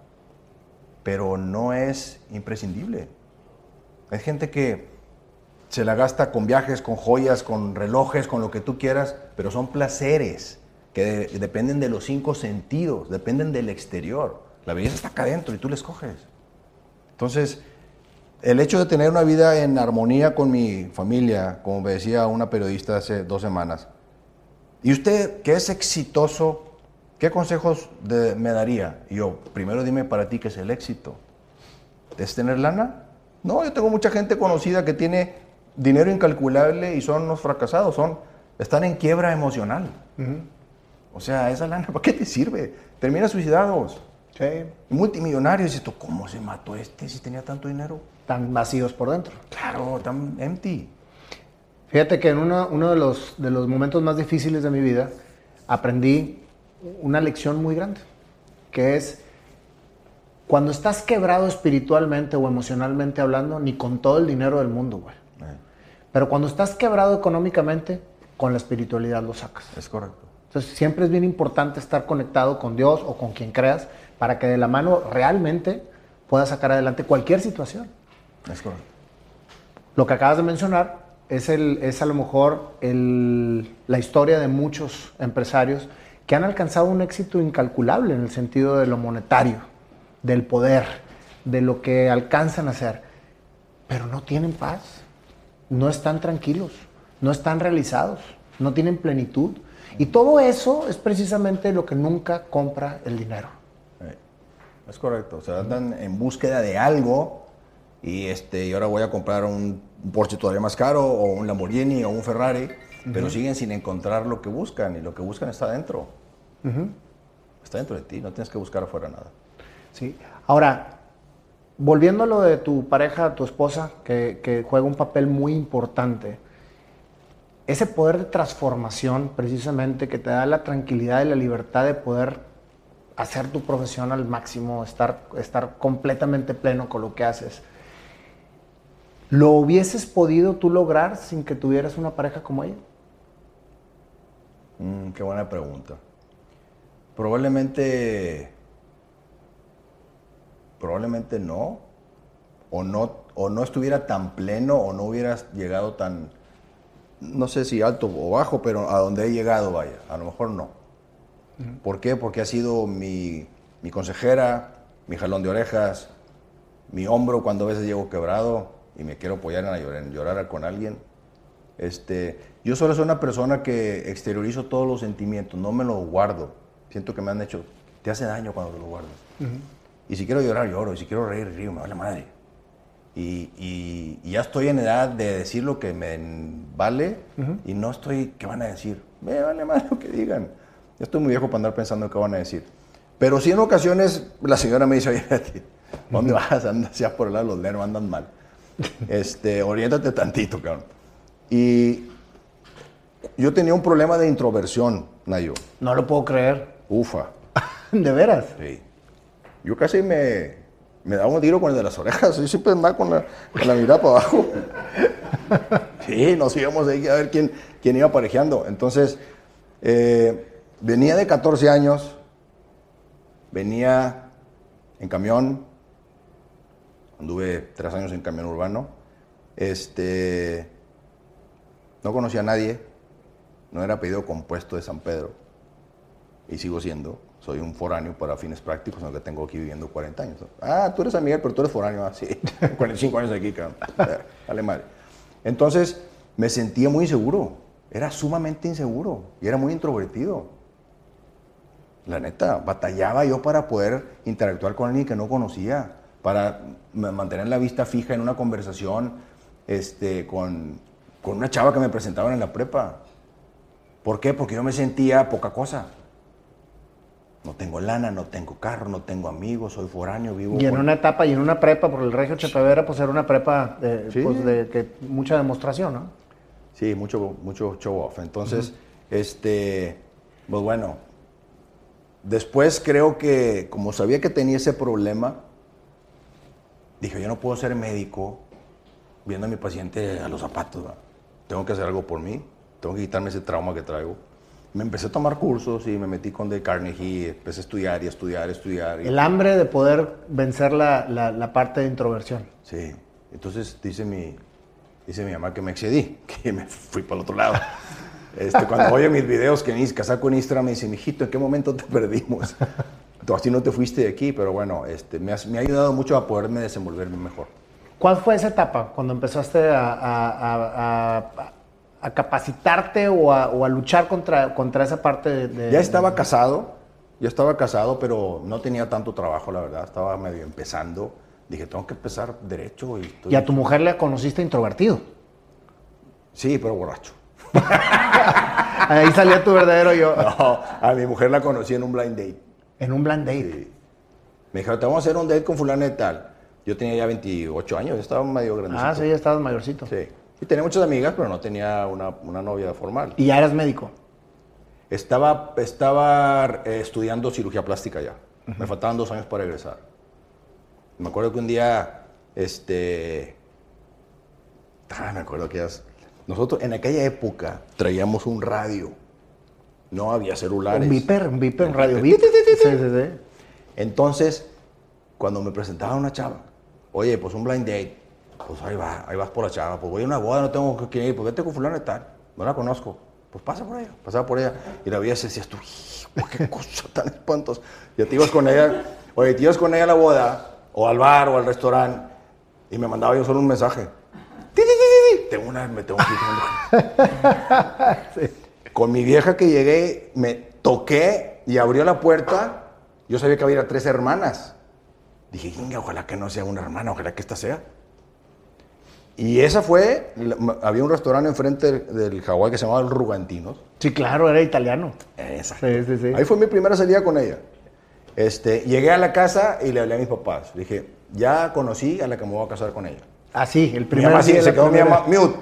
Speaker 1: pero no es imprescindible. Hay gente que se la gasta con viajes, con joyas, con relojes, con lo que tú quieras, pero son placeres que de- dependen de los cinco sentidos, dependen del exterior. La belleza está acá adentro y tú la escoges. Entonces, el hecho de tener una vida en armonía con mi familia, como me decía una periodista hace dos semanas, y usted que es exitoso, ¿qué consejos me daría? Yo, primero dime para ti qué es el éxito. ¿Es tener lana? No, yo tengo mucha gente conocida que tiene dinero incalculable y son unos fracasados, son, están en quiebra emocional. O sea, esa lana, ¿para qué te sirve? Termina suicidados.
Speaker 2: Sí.
Speaker 1: Multimillonarios. Y tú, ¿cómo se mató este si tenía tanto dinero?
Speaker 2: Tan vacíos por dentro.
Speaker 1: Claro, tan empty.
Speaker 2: Fíjate que en uno, uno de, los, de los momentos más difíciles de mi vida aprendí una lección muy grande, que es cuando estás quebrado espiritualmente o emocionalmente hablando, ni con todo el dinero del mundo, güey.
Speaker 1: Eh,
Speaker 2: Pero cuando estás quebrado económicamente, con la espiritualidad lo sacas.
Speaker 1: es correcto.
Speaker 2: Entonces siempre es bien importante estar conectado con Dios o con quien creas para que de la mano realmente puedas sacar adelante cualquier situación.
Speaker 1: Es correcto.
Speaker 2: Lo que acabas de mencionar es, el, es a lo mejor el- la historia de muchos empresarios que han alcanzado un éxito incalculable en el sentido de lo monetario, del poder, de lo que alcanzan a hacer, pero no tienen paz, no están tranquilos, no están realizados, no tienen plenitud. Y todo eso es precisamente lo que nunca compra el dinero.
Speaker 1: Eh, Es correcto. O sea, andan en búsqueda de algo y, este, y ahora voy a comprar un Porsche todavía más caro o un Lamborghini o un Ferrari, pero siguen sin encontrar lo que buscan y lo que buscan está dentro. Está dentro de ti, no tienes que buscar afuera nada.
Speaker 2: Sí. Ahora, volviendo a lo de tu pareja, tu esposa, que, que juega un papel muy importante, ese poder de transformación precisamente que te da la tranquilidad y la libertad de poder hacer tu profesión al máximo, estar, estar completamente pleno con lo que haces, ¿lo hubieses podido tú lograr sin que tuvieras una pareja como ella?
Speaker 1: Mm, qué buena pregunta. Probablemente, probablemente no, o no, o no estuviera tan pleno, o no hubieras llegado tan, no sé si alto o bajo, pero a donde he llegado, vaya, a lo mejor no. ¿Por qué? Porque ha sido mi, mi consejera, mi jalón de orejas, mi hombro cuando a veces llego quebrado y me quiero apoyar en, llorar, en llorar con alguien. Este, yo solo soy una persona que exteriorizo todos los sentimientos, no me los guardo. Siento que me han hecho, te hace daño cuando te lo guardas. Y si quiero llorar, lloro. Y si quiero reír, río, me vale madre. Y, y- y ya estoy en edad de decir lo que me vale y no estoy, ¿qué van a decir? Me vale más lo que digan. Ya estoy muy viejo para andar pensando en qué van a decir. Pero sí en ocasiones la señora me dice, oye, ¿dónde vas? Andas ya por el lado de los andan mal. Este, oriéntate tantito, cabrón. Y yo tenía un problema de introversión, Nayo.
Speaker 2: No lo puedo creer.
Speaker 1: Ufa. <laughs>
Speaker 2: ¿De veras?
Speaker 1: Sí. Yo casi me, me daba un tiro con el de las orejas. Yo siempre andaba con la, con la mirada para abajo. <laughs> Sí, nos íbamos ahí a ver quién, quién iba parejeando. Entonces, eh, venía de 14 años, venía en camión, anduve tres años en camión urbano, este, no conocía a nadie, no era pedido compuesto de San Pedro, y sigo siendo, soy un foráneo para fines prácticos, aunque tengo aquí viviendo 40 años. Ah, tú eres San Miguel, pero tú eres foráneo, ah, sí, <laughs> 45 años aquí, cabrón. <laughs> Dale madre. Entonces, me sentía muy inseguro, era sumamente inseguro, y era muy introvertido. La neta, batallaba yo para poder interactuar con alguien que no conocía, para ma- mantener la vista fija en una conversación este, con, con una chava que me presentaban en la prepa. ¿Por qué? Porque yo me sentía poca cosa. No tengo lana, no tengo carro, no tengo amigos, soy foráneo, vivo
Speaker 2: Y en
Speaker 1: con-
Speaker 2: una etapa y en una prepa, por el Regio Chepevera, pues era una prepa de,
Speaker 1: Sí.
Speaker 2: pues, de, de mucha demostración, ¿no?
Speaker 1: Sí, mucho, mucho show off. Entonces, este, pues bueno, después creo que como sabía que tenía ese problema, dije, yo no puedo ser médico viendo a mi paciente a los zapatos. ¿va? Tengo que hacer algo por mí, tengo que quitarme ese trauma que traigo. Me empecé a tomar cursos y me metí con The Carnegie, empecé a estudiar y a estudiar, a estudiar. y-
Speaker 2: El hambre de poder vencer la, la- la parte de introversión.
Speaker 1: Sí. Entonces dice mi, dice mi mamá que me excedí, <laughs> que me fui para el otro lado. Este, cuando oye mis videos que, ni- que saco en Instagram me dice, mijito, ¿en qué momento te perdimos? Tú así no te fuiste de aquí, pero bueno, este, me, has- me ha ayudado mucho a poderme desenvolverme mejor.
Speaker 2: ¿Cuál fue esa etapa cuando empezaste a, a- a- a- a capacitarte o a, o a luchar contra, contra esa parte de, de-
Speaker 1: Ya estaba casado, ya estaba casado, pero no tenía tanto trabajo, la verdad. Estaba medio empezando. Dije, tengo que empezar derecho. Y, estoy-
Speaker 2: Y a tu mujer le conociste introvertido.
Speaker 1: Sí, pero borracho. <laughs>
Speaker 2: Ahí salía tu verdadero yo. <laughs>
Speaker 1: No, a mi mujer la conocí en un blind date.
Speaker 2: En un blind date.
Speaker 1: Sí. Me dijo, te vamos a hacer un date con fulano y tal. Yo tenía ya 28 años, estaba medio grandecito.
Speaker 2: Ah, sí, ya estabas mayorcito.
Speaker 1: Sí. Y tenía muchas amigas, pero no tenía una, una novia formal.
Speaker 2: Y ya eras médico.
Speaker 1: Estaba, estaba eh, estudiando cirugía plástica ya. Me faltaban dos años para egresar. Me acuerdo que un día, este... Ah, me acuerdo que nosotros en aquella época traíamos un radio. No había celulares.
Speaker 2: Un viper, un viper, un radio
Speaker 1: viper.
Speaker 2: viper. Sí, sí, sí.
Speaker 1: Entonces, cuando me presentaba una chava, oye, pues un blind date, pues ahí va, ahí vas por la chava, pues voy a una boda, no tengo que ir, pues vete con fulano y tal, no la conozco, pues pasa por ella, pasaba por ella, y la veías y decías tú, qué <laughs> cosa tan espantosa. Ya te ibas con ella, oye, te ibas con ella a la boda, o al bar, o al restaurante, y me mandaba yo solo un mensaje. Ti. Tengo una, me tengo que ir. <laughs> Con mi vieja que llegué, me toqué y abrió la puerta. Yo sabía que había tres hermanas. Dije, "Inga, ojalá que no sea una hermana, ojalá que esta sea. Y esa fue, había un restaurante enfrente del, del Hawái que se llamaba El Rugantinos.
Speaker 2: Sí, claro, era italiano.
Speaker 1: Exacto.
Speaker 2: Sí, sí, sí.
Speaker 1: Ahí fue mi primera salida con ella. Este, llegué a la casa y le hablé a mis papás. Le dije, ya conocí a la que me voy a casar con ella.
Speaker 2: Ah, sí, el
Speaker 1: Mi
Speaker 2: primer
Speaker 1: mamá sí, se quedó mi
Speaker 2: primera-
Speaker 1: mamá mute.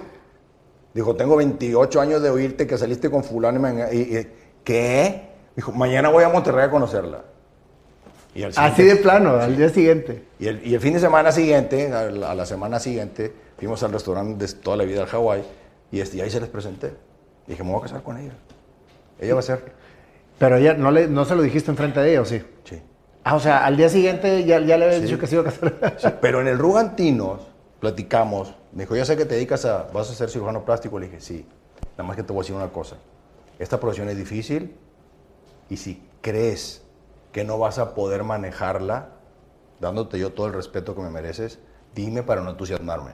Speaker 1: Dijo, tengo 28 años de oírte que saliste con fulano y, me- y- y- ¿qué? Dijo, mañana voy a Monterrey a conocerla. Y al
Speaker 2: Así de plano, al día siguiente.
Speaker 1: y el, y el fin de semana siguiente, a la, a la semana siguiente, fuimos al restaurante de toda la vida al Hawái y, este, y ahí se les presenté. Dije, me voy a casar con ella. Ella va a ser.
Speaker 2: Pero ella no, le, no se lo dijiste enfrente de ella, ¿o sí?
Speaker 1: Sí.
Speaker 2: Ah, o sea, al día siguiente ya, ya le habías dicho que se iba a casar. <laughs>
Speaker 1: Sí, Pero en el Rugantinos platicamos. Me dijo, ya sé que te dedicas a, vas a ser cirujano plástico. Le dije, sí. Nada más que te voy a decir una cosa. Esta profesión es difícil y si crees que no vas a poder manejarla, dándote yo todo el respeto que me mereces, dime para no entusiasmarme.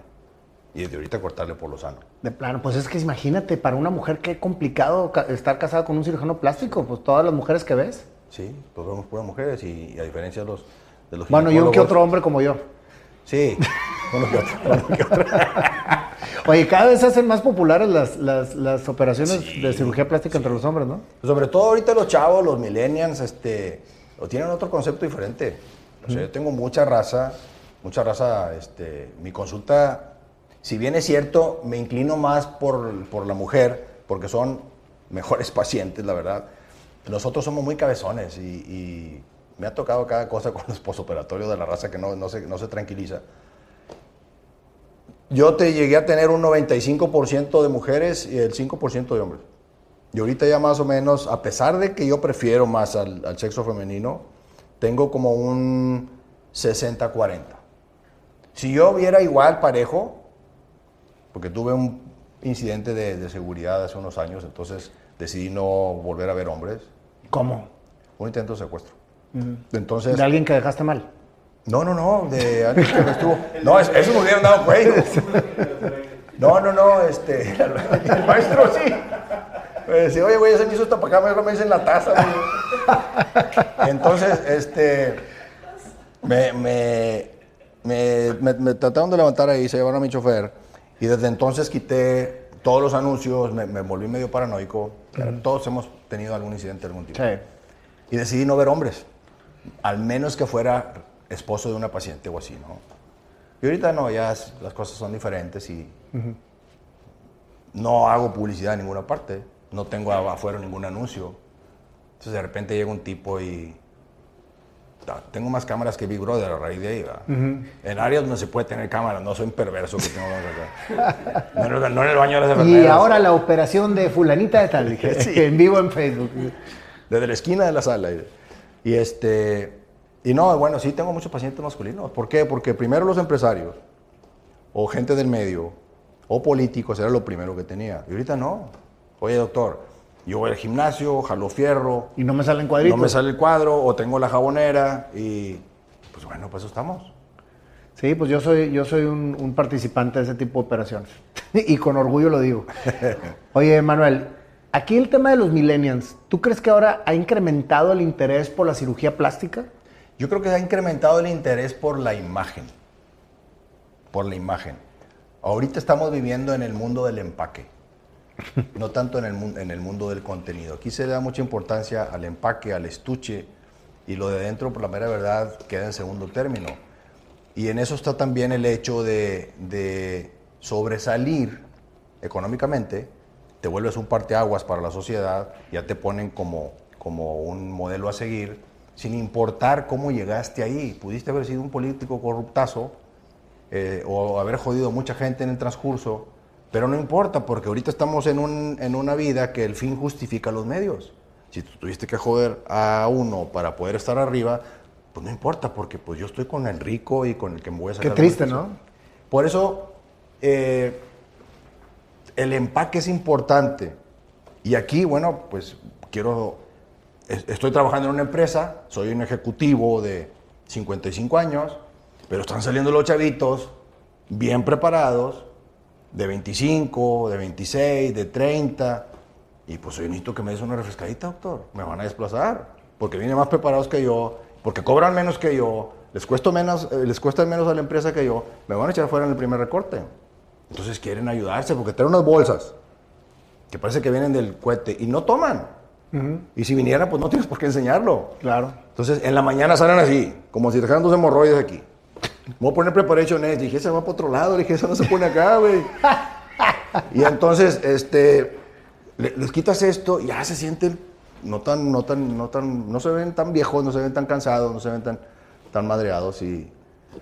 Speaker 1: Y desde ahorita cortarle por lo sano.
Speaker 2: De plano, pues es que imagínate, para una mujer qué complicado ca- estar casada con un cirujano plástico, pues todas las mujeres que ves.
Speaker 1: Sí, pues vemos puras mujeres y, y a diferencia de los, de los
Speaker 2: Bueno, y un que otro hombre como yo.
Speaker 1: Sí, <laughs> uno que otro, uno que otro. <laughs>
Speaker 2: Oye, cada vez se hacen más populares las, las, las operaciones de cirugía plástica entre los hombres, ¿no?
Speaker 1: Sobre todo ahorita los chavos, los millennials, este, tienen otro concepto diferente. O sea, yo tengo mucha raza, mucha raza, este, mi consulta, si bien es cierto, me inclino más por, por la mujer, porque son mejores <laughs> pacientes, la verdad. Nosotros somos muy cabezones y, y me ha tocado cada cosa con los posoperatorios de la raza que no, no, se, no se tranquiliza. Yo te llegué a tener un 95% de mujeres y el 5% de hombres. Y ahorita ya más o menos, a pesar de que yo prefiero más al, al sexo femenino, tengo como un 60-40. Si yo viera igual parejo, porque tuve un incidente de, de, seguridad hace unos años, entonces decidí no volver a ver hombres.
Speaker 2: ¿Cómo?
Speaker 1: Un intento de secuestro. Uh -huh. Entonces,
Speaker 2: ¿De alguien que dejaste mal?
Speaker 1: No, no, no, de alguien que me estuvo. No, eso, eso me hubieran dado cuello. No, no, no, este. <laughs> El maestro sí. Me decía, oye, güey, ese me hizo esto para acá, mejor me dicen la taza. Güey. Entonces, este. Me, me, me, me, me trataron de levantar ahí, se llevaron a mi chofer. Y desde entonces quité todos los anuncios, me, me volví medio paranoico. Todos hemos tenido algún incidente algún tipo.
Speaker 2: Sí.
Speaker 1: Y decidí no ver hombres. Al menos que fuera esposo de una paciente o así, ¿no? Y ahorita no, ya es, las cosas son diferentes y uh -huh. no hago publicidad en ninguna parte, no tengo afuera ningún anuncio. Entonces de repente llega un tipo y tengo más cámaras que Big Brother a raíz de ahí. Uh -huh. En áreas donde se puede tener cámaras, no soy un perverso que tengo acá. No, no, no, en el baño de las
Speaker 2: Y ahora la operación de fulanita de tal, <laughs> sí. en vivo en Facebook.
Speaker 1: Desde la esquina de la sala. Y este... Y no, bueno, sí tengo muchos pacientes masculinos. ¿Por qué? Porque primero los empresarios, o gente del medio, o políticos, era lo primero que tenía. Y ahorita no. Oye, doctor, yo voy al gimnasio, jalo fierro.
Speaker 2: Y no me salen cuadritos.
Speaker 1: No me sale el cuadro, o tengo la jabonera, y pues bueno, pues eso estamos.
Speaker 2: Sí, pues yo soy, yo soy un, un participante de ese tipo de operaciones. <laughs> y con orgullo lo digo. <laughs> Oye, Manuel, aquí el tema de los millennials, ¿tú crees que ahora ha incrementado el interés por la cirugía plástica?
Speaker 1: Yo creo que se ha incrementado el interés por la imagen. Por la imagen. Ahorita estamos viviendo en el mundo del empaque, no tanto en el, mundo del contenido. Aquí se da mucha importancia al empaque, al estuche, y lo de dentro, por la mera verdad, queda en segundo término. Y en eso está también el hecho de, de sobresalir económicamente, te vuelves un parteaguas para la sociedad, ya te ponen como, como un modelo a seguir sin importar cómo llegaste ahí. Pudiste haber sido un político corruptazo eh, o haber jodido a mucha gente en el transcurso, pero no importa, porque ahorita estamos en, un, en una vida que el fin justifica los medios. Si tú tuviste que joder a uno para poder estar arriba, pues no importa, porque pues yo estoy con el rico y con el que me voy a sacar.
Speaker 2: Qué triste, ¿no?
Speaker 1: Por eso, eh, el empaque es importante. Y aquí, bueno, pues quiero estoy trabajando en una empresa, soy un ejecutivo de 55 años, pero están saliendo los chavitos bien preparados, de 25, de 26, de 30, y pues yo necesito que me des una refrescadita, doctor. Me van a desplazar, porque vienen más preparados que yo, porque cobran menos que yo, les cuesta menos, eh, les cuesta menos a la empresa que yo, me van a echar fuera en el primer recorte. Entonces quieren ayudarse, porque traen unas bolsas que parece que vienen del cohete y no toman. Uh -huh. Y si viniera, pues no tienes por qué enseñarlo.
Speaker 2: Claro.
Speaker 1: Entonces, en la mañana salen así, como si dejaran dos hemorroides aquí. Voy a poner preparation S. Dije, se va para otro lado. Dije, eso no se pone acá, güey. <laughs> y entonces, este, les quitas esto y ya se sienten no tan, no tan, no tan, no se ven tan viejos, no se ven tan cansados, no se ven tan, tan madreados y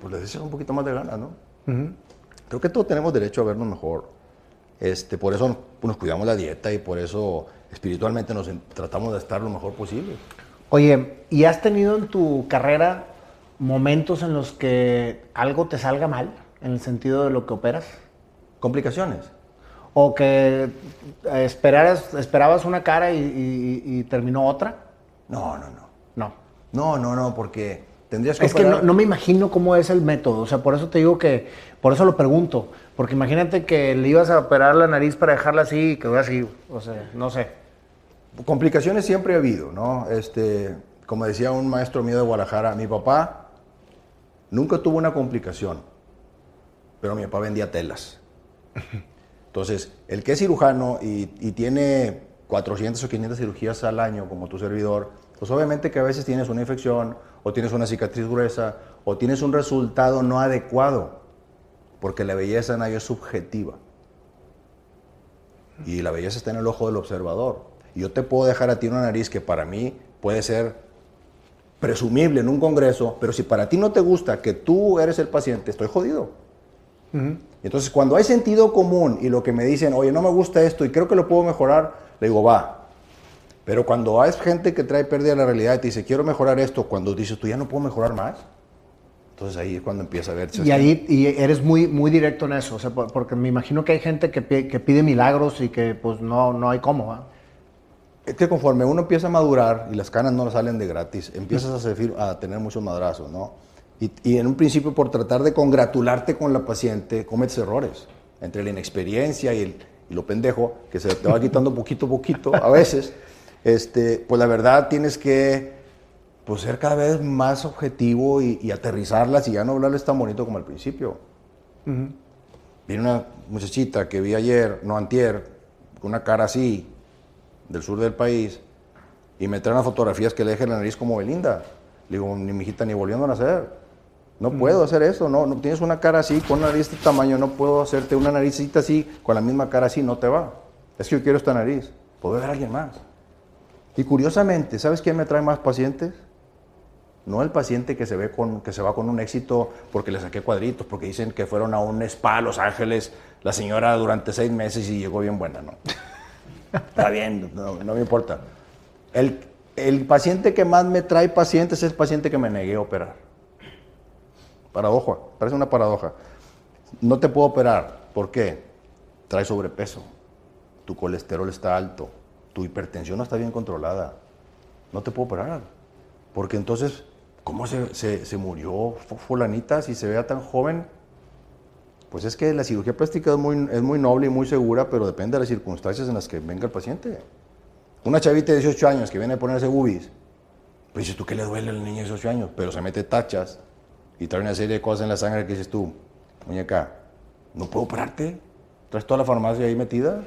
Speaker 1: pues les echas un poquito más de ganas, ¿no? Uh -huh. Creo que todos tenemos derecho a vernos mejor. Este, por eso nos cuidamos la dieta y por eso espiritualmente nos tratamos de estar lo mejor posible.
Speaker 2: Oye, ¿y has tenido en tu carrera momentos en los que algo te salga mal en el sentido de lo que operas?
Speaker 1: ¿Complicaciones?
Speaker 2: ¿O que esperaras, esperabas una cara y, y, y terminó otra?
Speaker 1: No, no, no.
Speaker 2: No.
Speaker 1: No, no, no, porque tendrías que
Speaker 2: Es operar... que no, no, me imagino cómo es el método, o sea, por eso te digo que, por eso lo pregunto, porque imagínate que le ibas a operar la nariz para dejarla así y quedó así, o sea, no sé.
Speaker 1: Complicaciones siempre ha habido, ¿no? Este, como decía un maestro mío de Guadalajara, mi papá nunca tuvo una complicación, pero mi papá vendía telas. Entonces, el que es cirujano y, tiene 400 o 500 cirugías al año, como tu servidor, Pues obviamente que a veces tienes una infección, o tienes una cicatriz gruesa, o tienes un resultado no adecuado, porque la belleza en es subjetiva. Y la belleza está en el ojo del observador. Y yo te puedo dejar a ti una nariz que para mí puede ser presumible en un congreso, pero si para ti no te gusta que tú eres el paciente, estoy jodido. Entonces, cuando hay sentido común y lo que me dicen, oye, no me gusta esto y creo que lo puedo mejorar, le digo, va. Pero cuando hay gente que trae pérdida de la realidad y te dice, quiero mejorar esto, cuando dices, tú ya no puedo mejorar más, entonces ahí es cuando empieza a ver.
Speaker 2: Y ahí y eres muy, muy directo en eso, o sea, porque me imagino que hay gente que, pide, milagros y que pues no, no hay cómo.
Speaker 1: Es que conforme uno empieza a madurar y las canas no salen de gratis, empiezas a, a tener muchos madrazos, ¿no? Y, en un principio por tratar de congratularte con la paciente, cometes errores. Entre la inexperiencia y, el, lo pendejo, que se te va quitando poquito a poquito a veces, este, pues la verdad tienes que pues, ser cada vez más objetivo y, aterrizarlas y ya no hablarles tan bonito como al principio. Viene una muchachita que vi ayer, no antier, con una cara así, del sur del país y me traen fotografías que le dejen la nariz como Belinda. Le digo, ni mi hijita ni volviendo a nacer. No puedo hacer eso, no, no tienes una cara así, con una nariz de este tamaño, no puedo hacerte una naricita así, con la misma cara así, no te va. Es que yo quiero esta nariz, puedo ver a alguien más. Y curiosamente, ¿sabes quién me trae más pacientes? No el paciente que se, ve con, que se va con un éxito porque le saqué cuadritos, porque dicen que fueron a un spa a Los Ángeles, la señora durante seis meses y llegó bien buena, ¿no? Está bien, no, me importa. El, el, paciente que más me trae pacientes es el paciente que me negué a operar. Paradoja, parece una paradoja. No te puedo operar. ¿Por qué? Trae sobrepeso. Tu colesterol está alto. Tu hipertensión no está bien controlada. No te puedo operar. Porque entonces, ¿cómo se, se, se murió fulanita si se vea tan joven? Pues es que la cirugía plástica es muy, es muy noble y muy segura, pero depende de las circunstancias en las que venga el paciente. Una chavita de 18 años que viene a ponerse boobies, pues dices tú que le duele al niño de 18 años, pero se mete tachas y trae una serie de cosas en la sangre que dices tú, muñeca, ¿no puedo operarte? ¿Traes toda la farmacia ahí metida?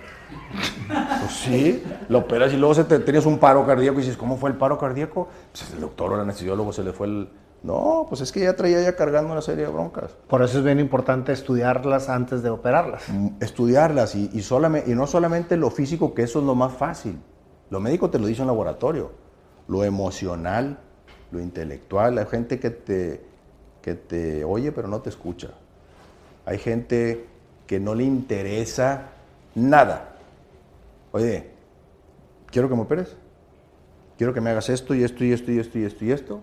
Speaker 1: Pues sí, lo operas y luego se te, tienes un paro cardíaco y dices, ¿cómo fue el paro cardíaco? Pues el doctor o el anestesiólogo se le fue el, no, pues es que ya traía ya cargando una serie de broncas.
Speaker 2: Por eso es bien importante estudiarlas antes de operarlas. Mm,
Speaker 1: estudiarlas y, y, y no solamente lo físico, que eso es lo más fácil. Lo médico te lo dice en laboratorio. Lo emocional, lo intelectual. Hay gente que te, que te oye pero no te escucha. Hay gente que no le interesa nada. Oye, quiero que me operes. Quiero que me hagas esto y esto y esto y esto y esto y esto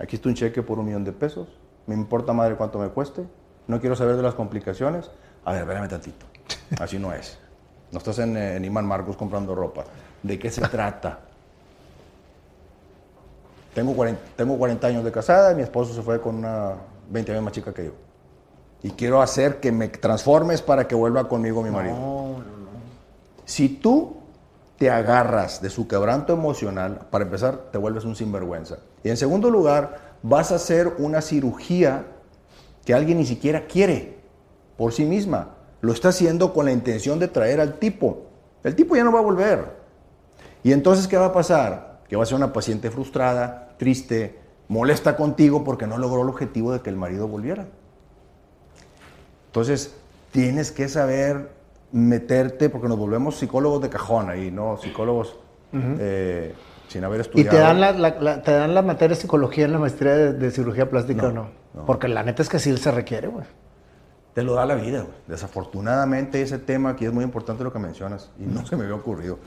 Speaker 1: Aquí está un cheque por un millón de pesos. Me importa madre cuánto me cueste. No quiero saber de las complicaciones. A ver, espérame tantito. <laughs> Así no es. No estás en, en Iman Marcos comprando ropa. ¿De qué se trata? Tengo 40, tengo 40 años de casada y mi esposo se fue con una 20 años más chica que yo. Y quiero hacer que me transformes para que vuelva conmigo mi marido. No, no, no. Si tú te agarras de su quebranto emocional, para empezar, te vuelves un sinvergüenza. Y en segundo lugar, vas a hacer una cirugía que alguien ni siquiera quiere por sí misma. Lo está haciendo con la intención de traer al tipo. El tipo ya no va a volver. Y entonces, ¿qué va a pasar? Que va a ser una paciente frustrada, triste, molesta contigo porque no logró el objetivo de que el marido volviera. Entonces, tienes que saber meterte, porque nos volvemos psicólogos de cajón ahí, ¿no? Psicólogos eh, sin haber estudiado.
Speaker 2: ¿Y te dan la, te dan la materia de psicología en la maestría de, cirugía plástica o no? Porque la neta es que sí se requiere, güey.
Speaker 1: Te lo da la vida, güey. Desafortunadamente ese tema aquí es muy importante lo que mencionas y no se me había ocurrido.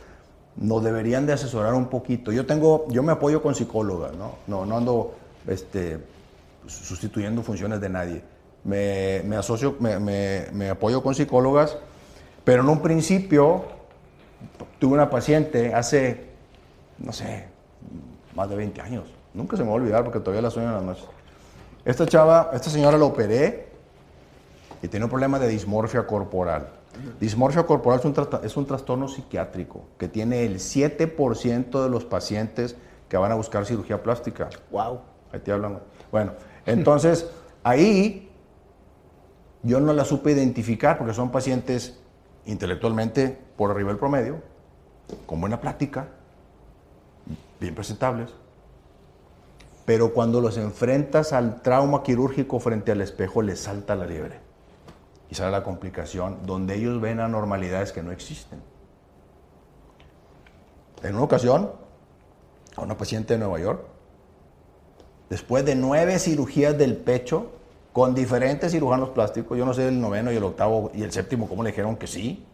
Speaker 1: Nos deberían de asesorar un poquito. Yo tengo, yo me apoyo con psicóloga, ¿no? No, no ando este, sustituyendo funciones de nadie. Me, me asocio, me, me, me apoyo con psicólogas pero en un principio tuve una paciente hace, no sé, más de 20 años. Nunca se me va a olvidar porque todavía la sueño en las noches. Esta chava, esta señora la operé y tiene un problema de dismorfia corporal. Dismorfia corporal es un, es un trastorno psiquiátrico que tiene el 7% de los pacientes que van a buscar cirugía plástica.
Speaker 2: Wow.
Speaker 1: Ahí te hablan. Bueno, entonces <laughs> ahí yo no la supe identificar porque son pacientes intelectualmente por arriba del promedio, con buena plática, bien presentables. Pero cuando los enfrentas al trauma quirúrgico frente al espejo, les salta la liebre. Y sale la complicación donde ellos ven anormalidades que no existen. En una ocasión, a una paciente de Nueva York, después de nueve cirugías del pecho con diferentes cirujanos plásticos, yo no sé el noveno y el octavo y el séptimo cómo le dijeron que sí,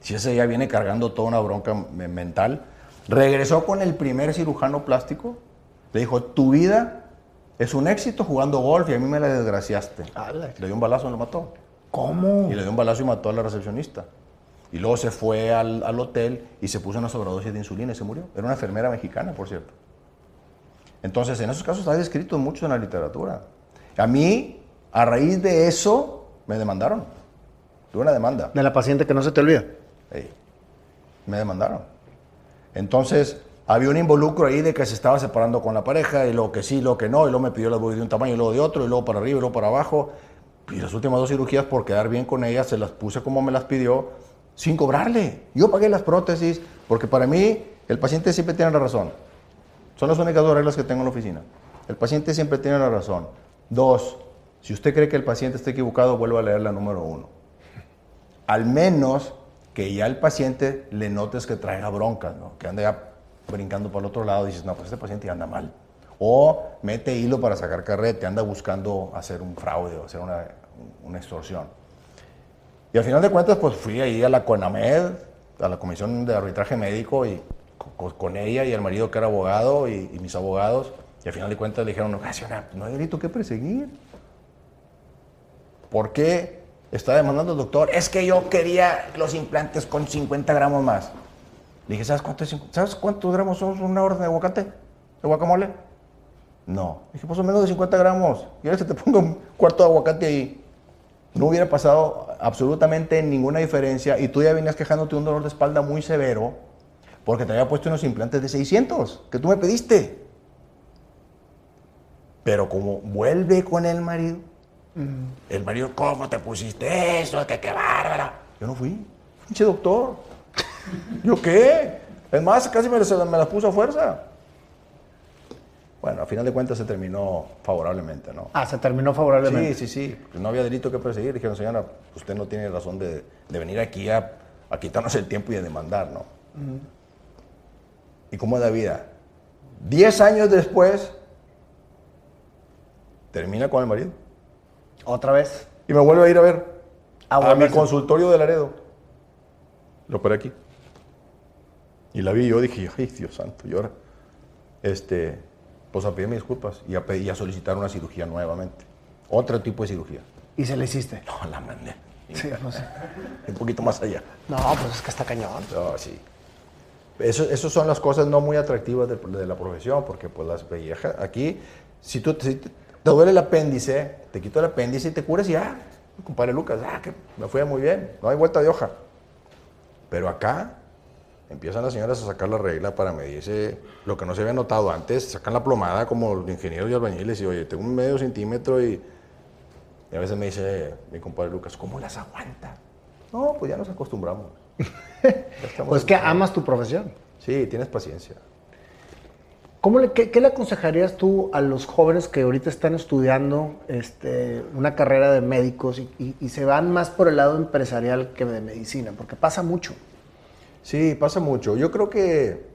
Speaker 1: si ese ya viene cargando toda una bronca mental, regresó con el primer cirujano plástico, le dijo, tu vida es un éxito jugando golf y a mí me la desgraciaste. Le dio un balazo y lo mató.
Speaker 2: ¿Cómo?
Speaker 1: Y le dio un balazo y mató a la recepcionista. Y luego se fue al, al hotel y se puso una sobredosis de insulina y se murió. Era una enfermera mexicana, por cierto. Entonces, en esos casos está descrito mucho en la literatura. A mí, a raíz de eso, me demandaron. Tuve una demanda.
Speaker 2: De la paciente que no se te olvida.
Speaker 1: Sí. Me demandaron. Entonces, había un involucro ahí de que se estaba separando con la pareja, y lo que sí, lo que no, y luego me pidió la voy de un tamaño y luego de otro, y luego para arriba y luego para abajo. Y las últimas dos cirugías, por quedar bien con ella, se las puse como me las pidió, sin cobrarle. Yo pagué las prótesis, porque para mí el paciente siempre tiene la razón. Son las únicas dos reglas que tengo en la oficina. El paciente siempre tiene la razón. Dos, si usted cree que el paciente está equivocado, vuelva a leer la número uno. Al menos que ya el paciente le notes que traiga broncas, ¿no? que anda ya brincando por el otro lado y dices, no, pues este paciente ya anda mal. O mete hilo para sacar carrete, anda buscando hacer un fraude o hacer una, una extorsión. Y al final de cuentas, pues fui ahí a la CONAMED, a la Comisión de Arbitraje Médico, y con ella y el marido que era abogado y, y, mis abogados, y al final de cuentas le dijeron, no, no hay delito que perseguir. ¿Por qué está demandando el doctor? Es que yo quería los implantes con 50 gramos más. Le dije, ¿sabes, cuánto es, ¿sabes cuántos gramos son una orden de aguacate? ¿De guacamole? No. Le dije, pues son menos de 50 gramos. ¿Quieres que te ponga un cuarto de aguacate ahí? No hubiera pasado absolutamente ninguna diferencia y tú ya venías quejándote de un dolor de espalda muy severo porque te había puesto unos implantes de 600 que tú me pediste. Pero como vuelve con el marido, mm. el marido, ¿cómo te pusiste eso? ¡Qué, qué bárbara! Yo no fui. Pinche doctor. ¿Yo qué? Es más, casi me, me las puso a fuerza. Bueno, a final de cuentas se terminó favorablemente, ¿no?
Speaker 2: Ah, se terminó favorablemente.
Speaker 1: Sí, sí, sí. No había delito que perseguir. Dijeron, señora, usted no tiene razón de, de venir aquí a, a, quitarnos el tiempo y a demandar, ¿no? ¿Y cómo es la vida? Diez años después, termina con el marido.
Speaker 2: ¿Otra vez?
Speaker 1: Y me vuelve a ir a ver a, a mi consultorio de Laredo. Lo operé aquí. Y la vi y yo dije, ay, Dios santo, y ahora, este, pues a pedir mis disculpas y a, pedir, y a solicitar una cirugía nuevamente. Otro tipo de cirugía.
Speaker 2: ¿Y se le hiciste?
Speaker 1: No, la mandé.
Speaker 2: Sí, no sé.
Speaker 1: Un poquito más allá.
Speaker 2: No, pues es que está cañón.
Speaker 1: No, sí. Eso, eso son las cosas no muy atractivas de, de la profesión, porque pues las viejas, aquí, si tú si te, duele el apéndice, te quito el apéndice y te curas y ya, compadre Lucas, ah, que me fue muy bien, no hay vuelta de hoja. Pero acá empiezan las señoras a sacar la regla para medirse lo que no se había notado antes, sacan la plomada como los ingenieros y albañiles y oye, tengo un medio centímetro y, y a veces me dice mi compadre Lucas, ¿cómo las aguanta? No, pues ya nos acostumbramos. <laughs>
Speaker 2: pues que amas tu profesión.
Speaker 1: Sí, tienes paciencia.
Speaker 2: ¿Cómo le, qué, qué, le aconsejarías tú a los jóvenes que ahorita están estudiando este, una carrera de médicos y, y, y se van más por el lado empresarial que de medicina? Porque pasa mucho.
Speaker 1: Sí, pasa mucho. Yo creo que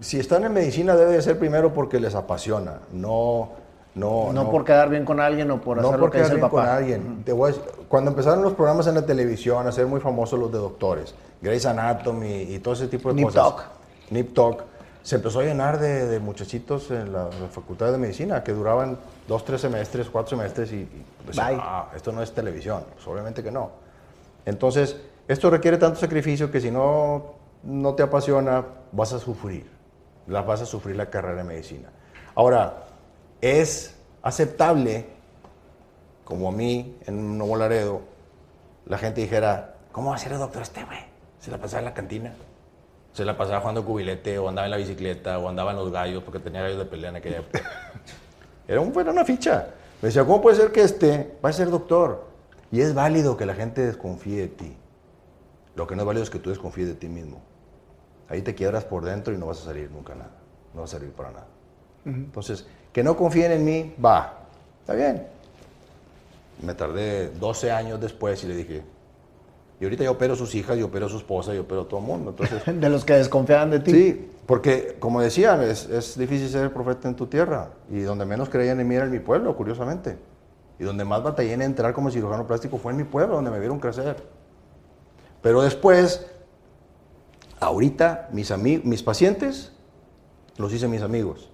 Speaker 1: si están en medicina debe de ser primero porque les apasiona, no... No,
Speaker 2: no, no por quedar bien con alguien o por hacer
Speaker 1: no
Speaker 2: lo que dice el papá.
Speaker 1: con alguien. -huh. decir, cuando empezaron los programas en la televisión a ser muy famosos los de doctores, Grey's Anatomy y todo ese tipo de
Speaker 2: Nip
Speaker 1: cosas.
Speaker 2: Talk.
Speaker 1: Nip Talk. Se empezó a llenar de, de muchachitos en la, la, facultad de medicina que duraban dos, tres semestres, cuatro semestres y, y decían, ah, esto no es televisión. Pues obviamente que no. Entonces, esto requiere tanto sacrificio que si no, no te apasiona, vas a sufrir. La, vas a sufrir la carrera de medicina. Ahora, es aceptable, como a mí en Nuevo Laredo, la gente dijera, ¿cómo va a ser el doctor este güey? Se la pasaba en la cantina. Se la pasaba jugando cubilete, o andaba en la bicicleta, o andaba en los gallos, porque tenía gallos de pelea en aquella época. <laughs> Era, un, era una ficha. Me decía, ¿cómo puede ser que este va a ser doctor? Y es válido que la gente desconfíe de ti. Lo que no es válido es que tú desconfíes de ti mismo. ahí te quiebras por dentro y no vas a salir nunca nada. No va a servir para nada. Entonces, que no confíen en mí, va, está bien. Me tardé 12 años después y le dije, y ahorita yo opero a sus hijas, yo opero a su esposa, yo opero a todo el mundo. Entonces, <laughs>
Speaker 2: de los que desconfiaban de ti.
Speaker 1: Sí, porque como decían, es, es, difícil ser profeta en tu tierra. Y donde menos creían en mí era en mi pueblo, curiosamente. Y donde más batallé en entrar como cirujano plástico fue en mi pueblo, donde me vieron crecer. Pero después, ahorita, mis, mis pacientes los hice mis amigos.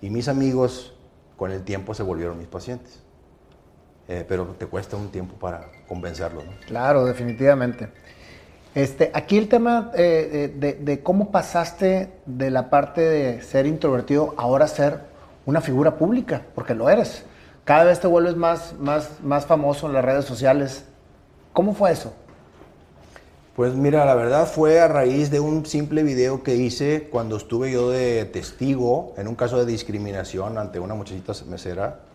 Speaker 1: Y mis amigos con el tiempo se volvieron mis pacientes. Eh, pero te cuesta un tiempo para convencerlos. ¿no?
Speaker 2: Claro, definitivamente. Este, aquí el tema eh, de, de, cómo pasaste de la parte de ser introvertido ahora a ser una figura pública, porque lo eres. Cada vez te vuelves más, más, más famoso en las redes sociales. ¿Cómo fue eso?
Speaker 1: Pues mira, la verdad fue a raíz de un simple video que hice cuando estuve yo de testigo en un caso de discriminación ante una muchachita mesera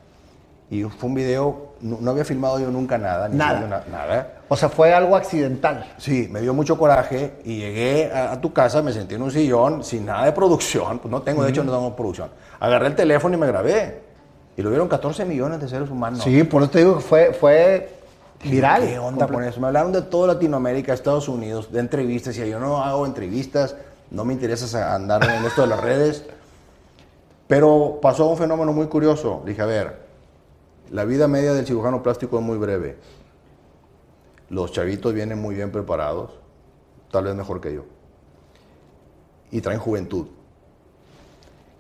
Speaker 1: y fue un video, no, había filmado yo nunca nada, ni
Speaker 2: nada. nada. O sea, fue algo accidental.
Speaker 1: Sí, me dio mucho coraje y llegué a, tu casa, me sentí en un sillón sin nada de producción, pues no tengo, de hecho no tengo producción. Agarré el teléfono y me grabé. Y lo vieron 14 millones de seres humanos.
Speaker 2: Sí, por eso te digo que fue, fue viral.
Speaker 1: ¿Qué onda con eso? Me hablaron de toda Latinoamérica, Estados Unidos, de entrevistas. Y yo no hago entrevistas, no me interesa andar en esto de las redes. Pero pasó un fenómeno muy curioso. Dije, a ver, la vida media del cirujano plástico es muy breve. Los chavitos vienen muy bien preparados, tal vez mejor que yo. Y traen juventud.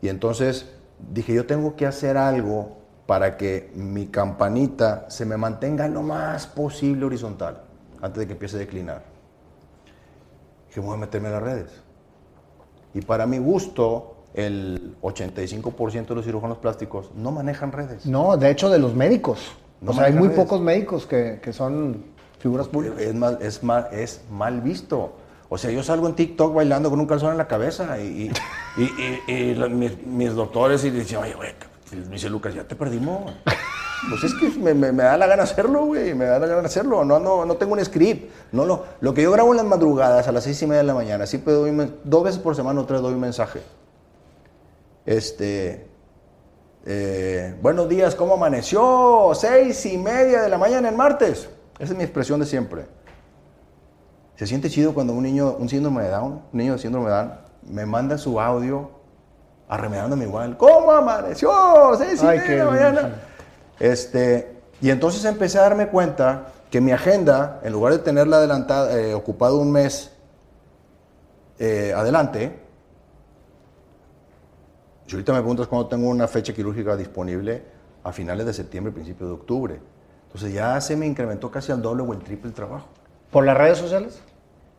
Speaker 1: Y entonces dije, yo tengo que hacer algo para que mi campanita se me mantenga lo más posible horizontal antes de que empiece a declinar. Dije, voy a meterme en las redes. Y para mi gusto, el 85% de los cirujanos plásticos no manejan redes.
Speaker 2: No, de hecho de los médicos. o sea, hay muy pocos médicos que, son figuras públicas.
Speaker 1: Es mal, es, mal, es mal visto. O sea, yo salgo en TikTok bailando con un calzón en la cabeza y, mis, doctores y dicen, oye, güey, dice Lucas, ya te perdimos. Pues es que me, da la gana hacerlo, güey, me da la gana hacerlo. No, no, no tengo un script. No, lo, lo que yo grabo en las madrugadas a las seis y media de la mañana, siempre doy, dos veces por semana o tres doy un mensaje. Este, eh, buenos días, ¿cómo amaneció? Seis y media de la mañana en martes. Esa es mi expresión de siempre. Se siente chido cuando un niño, un síndrome de Down, un niño de síndrome de Down, me manda su audio arremedándome igual. ¿Cómo amaneció? Seis y media de la mañana. Este, y entonces empecé a darme cuenta que mi agenda, en lugar de tenerla adelantada, eh, ocupado un mes eh, adelante, si ahorita me preguntas cuándo tengo una fecha quirúrgica disponible, a finales de septiembre, principios de octubre. Entonces ya se me incrementó casi al doble o el triple el trabajo.
Speaker 2: ¿Por las redes sociales?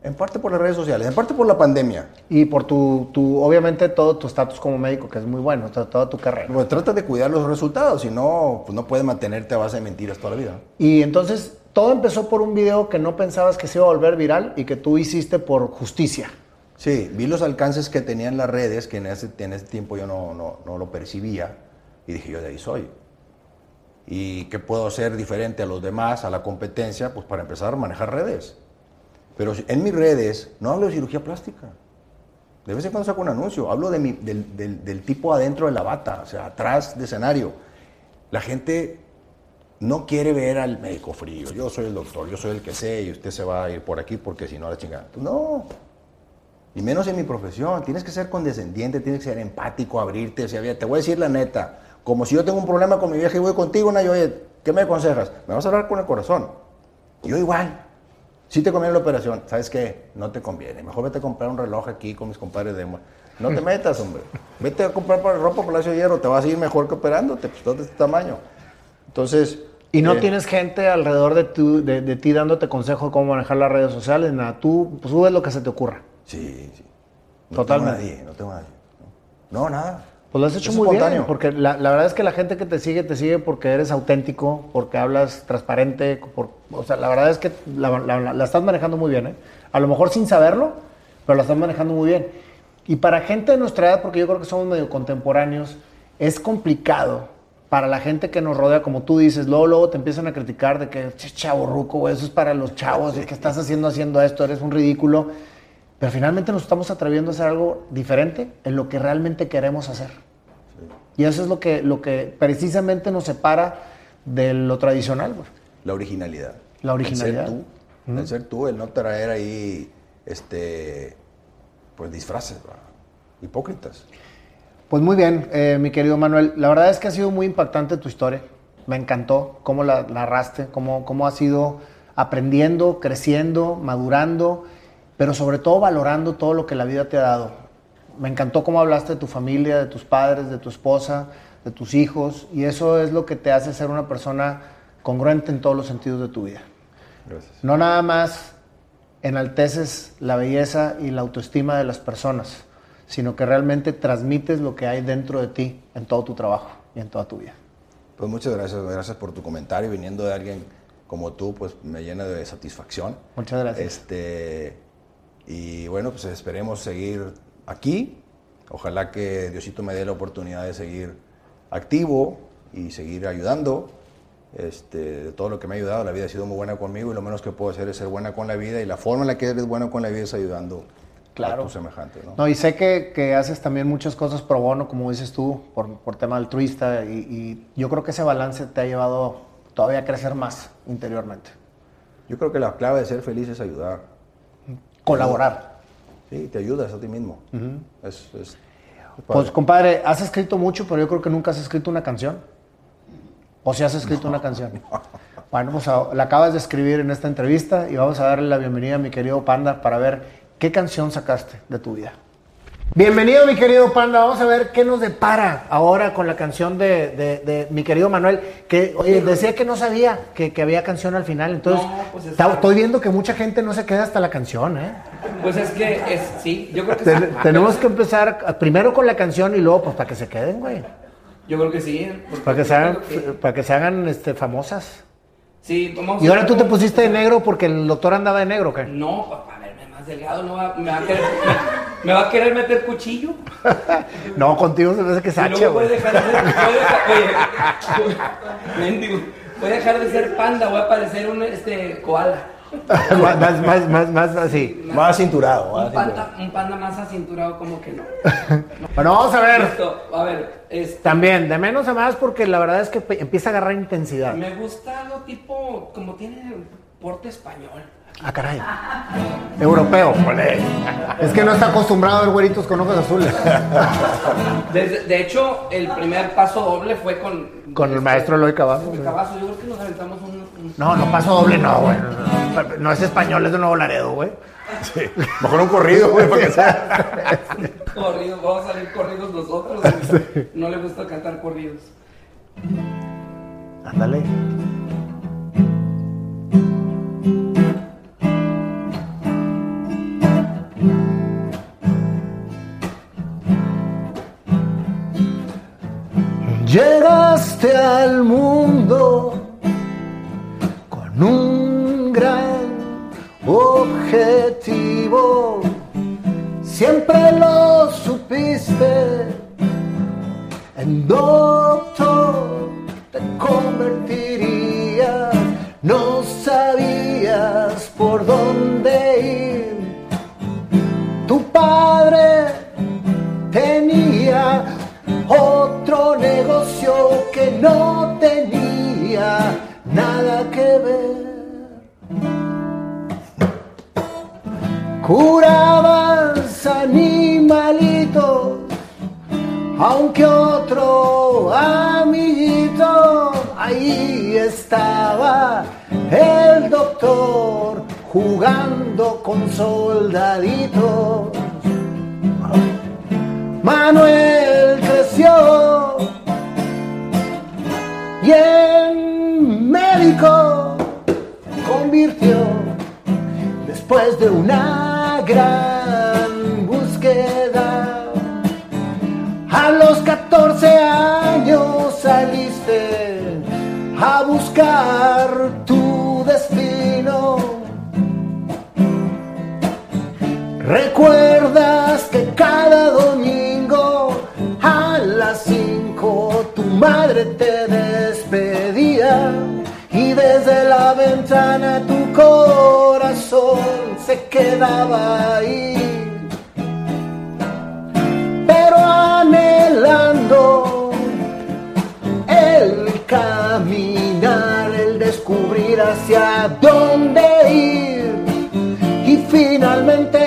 Speaker 1: En parte por las redes sociales, en parte por la pandemia.
Speaker 2: Y por tu, tu obviamente, todo tu estatus como médico, que es muy bueno, toda tu carrera.
Speaker 1: Pues trata de cuidar los resultados, si no, pues no puedes mantenerte a base de mentiras toda la vida.
Speaker 2: Y entonces, todo empezó por un video que no pensabas que se iba a volver viral y que tú hiciste por justicia.
Speaker 1: Sí, vi los alcances que tenían las redes, que en ese, en ese tiempo yo no, no, no, lo percibía, y dije, yo de ahí soy. ¿Y qué puedo hacer diferente a los demás, a la competencia? Pues para empezar manejar redes. Pero en mis redes no hablo de cirugía plástica. De vez en cuando saco un anuncio, hablo de mi, del, del, del tipo adentro de la bata, o sea, atrás de escenario. La gente no quiere ver al médico frío. Yo soy el doctor, yo soy el que sé y usted se va a ir por aquí porque si no la chingada. No, y menos en mi profesión. Tienes que ser condescendiente, tienes que ser empático, abrirte. O sea, te voy a decir la neta. Como si yo tengo un problema con mi vieja y voy contigo, una, yo, oye, ¿qué me aconsejas? Me vas a hablar con el corazón. Yo igual. Si te conviene la operación, ¿sabes qué? No te conviene. Mejor vete a comprar un reloj aquí con mis compadres de... No te <laughs> metas, hombre. Vete a comprar ropa Palacio de Hierro, te vas a ir mejor que operándote, pues todo de este tamaño. Entonces...
Speaker 2: Y no eh, tienes gente alrededor de, tu, de, ti dándote consejo de cómo manejar las redes sociales, nada. Tú pues, subes lo que se te ocurra.
Speaker 1: Sí, sí.
Speaker 2: No Totalmente.
Speaker 1: Tengo nadie, no tengo nadie. No, nada.
Speaker 2: Pues lo has hecho muy bien, porque la, verdad es que la gente que te sigue, te sigue porque eres auténtico, porque hablas transparente, o sea, la verdad es que la, estás manejando muy bien, ¿eh? A lo mejor sin saberlo, pero la estás manejando muy bien. Y para gente de nuestra edad, porque yo creo que somos medio contemporáneos, es complicado para la gente que nos rodea, como tú dices, luego, luego te empiezan a criticar de que, chavo ruco, eso es para los chavos, que estás haciendo haciendo esto, eres un ridículo Pero finalmente nos estamos atreviendo a hacer algo diferente en lo que realmente queremos hacer. Y eso es lo que, lo que precisamente nos separa de lo tradicional. güey.
Speaker 1: La originalidad.
Speaker 2: La originalidad.
Speaker 1: El ser tú. El ser tú, el no traer ahí, este, pues disfraces, ¿verdad? hipócritas.
Speaker 2: Pues muy bien, eh, mi querido Manuel. La verdad es que ha sido muy impactante tu historia. Me encantó cómo la narraste, cómo, cómo has ido aprendiendo, creciendo, madurando, pero sobre todo valorando todo lo que la vida te ha dado. Me encantó cómo hablaste de tu familia, de tus padres, de tu esposa, de tus hijos, y eso es lo que te hace ser una persona congruente en todos los sentidos de tu vida.
Speaker 1: Gracias.
Speaker 2: No nada más enalteces la belleza y la autoestima de las personas, sino que realmente transmites lo que hay dentro de ti en todo tu trabajo y en toda tu vida.
Speaker 1: Pues muchas gracias, gracias por tu comentario. Viniendo de alguien como tú, pues me llena de satisfacción.
Speaker 2: Muchas gracias.
Speaker 1: Este, y bueno, pues esperemos seguir aquí. Ojalá que Diosito me dé la oportunidad de seguir activo y seguir ayudando. Este, de todo lo que me ha ayudado, la vida ha sido muy buena conmigo y lo menos que puedo hacer es ser buena con la vida y la forma en la que eres buena con la vida es ayudando
Speaker 2: Claro.
Speaker 1: a tus semejantes. ¿no?
Speaker 2: No, y sé que, que haces también muchas cosas pro bono, como dices tú, por, por tema altruista, y, y yo creo que ese balance te ha llevado todavía a crecer más interiormente.
Speaker 1: Yo creo que la clave de ser feliz es ayudar.
Speaker 2: Colaborar.
Speaker 1: Sí, te ayudas a ti mismo. es, es- es
Speaker 2: Pues,
Speaker 1: padre.
Speaker 2: compadre, has escrito mucho, pero yo creo que nunca has escrito una canción. ¿O si has escrito una canción? <laughs> Bueno, pues a- la acabas de escribir en esta entrevista y vamos a darle la bienvenida a mi querido Panda para ver qué canción sacaste de tu vida. Bienvenido, mi querido Panda. Vamos a ver qué nos depara ahora con la canción de, de- de mi querido Manuel, que oye, decía que no sabía que, que había canción al final. Entonces,
Speaker 3: No, pues es
Speaker 2: está-
Speaker 3: que-
Speaker 2: estoy viendo que mucha gente no se queda hasta la canción, ¿eh?
Speaker 3: Pues es que es, sí, yo creo que
Speaker 2: Ten-
Speaker 3: sí.
Speaker 2: tenemos que empezar a- primero con la canción y luego pues para que se queden, güey.
Speaker 3: Yo creo que sí. porque
Speaker 2: Para que se hagan,
Speaker 3: que-
Speaker 2: para que se hagan este, famosas.
Speaker 3: Sí, vamos
Speaker 2: Y ahora tú te pusiste de negro porque el doctor andaba de negro, ¿qué?
Speaker 3: No, para verme más delgado, no va, me, va a querer, me, va a querer meter cuchillo. <laughs>
Speaker 2: No, contigo se me hace que sache,
Speaker 3: luego voy a
Speaker 2: güey.
Speaker 3: dejar de ser. Voy a dejar, <laughs> oye, mendigo, voy a dejar de ser panda, voy a parecer un este, koala. <laughs>
Speaker 2: más, más, más, más, más así.
Speaker 1: Más cinturado. más
Speaker 3: Un
Speaker 1: cinturado.
Speaker 3: panda, un panda más acinturado, como que no.
Speaker 2: Bueno, vamos a ver.
Speaker 3: Esto, a ver, este,
Speaker 2: También, de menos a más porque la verdad es que empieza a agarrar intensidad.
Speaker 3: me gusta algo tipo, como tiene porte español.
Speaker 2: Ah, caray. Europeo, joder. Es que no está acostumbrado a ver güeritos con ojos azules. <laughs>
Speaker 3: Desde- de hecho, el primer paso doble fue con...
Speaker 2: Con el maestro Eloy Cavazos.
Speaker 3: Cavazos, yo creo que nos aventamos un... un-
Speaker 2: No, no paso doble, no, güey. No, no. No es español, es de Nuevo Laredo, güey.
Speaker 1: Sí. Mejor un corrido, güey, para que sea. <laughs>
Speaker 3: corrido, vamos a salir corridos nosotros. No le gusta cantar corridos.
Speaker 2: Ándale. Llegaste al mundo con un gran objetivo, siempre lo supiste. En doctor te convertirías, no sabías por dónde ir. Tu padre tenía otro negocio que no tenía nada que ver. Curabas animalitos aunque otro amiguito, ahí estaba el doctor jugando con soldaditos. Manuel creció médico convirtió después de una gran búsqueda. A los 14 años saliste a buscar tu destino. Recuerdas que cada domingo madre te despedía y desde la ventana tu corazón se quedaba ahí. Pero anhelando el caminar, el descubrir hacia dónde ir y finalmente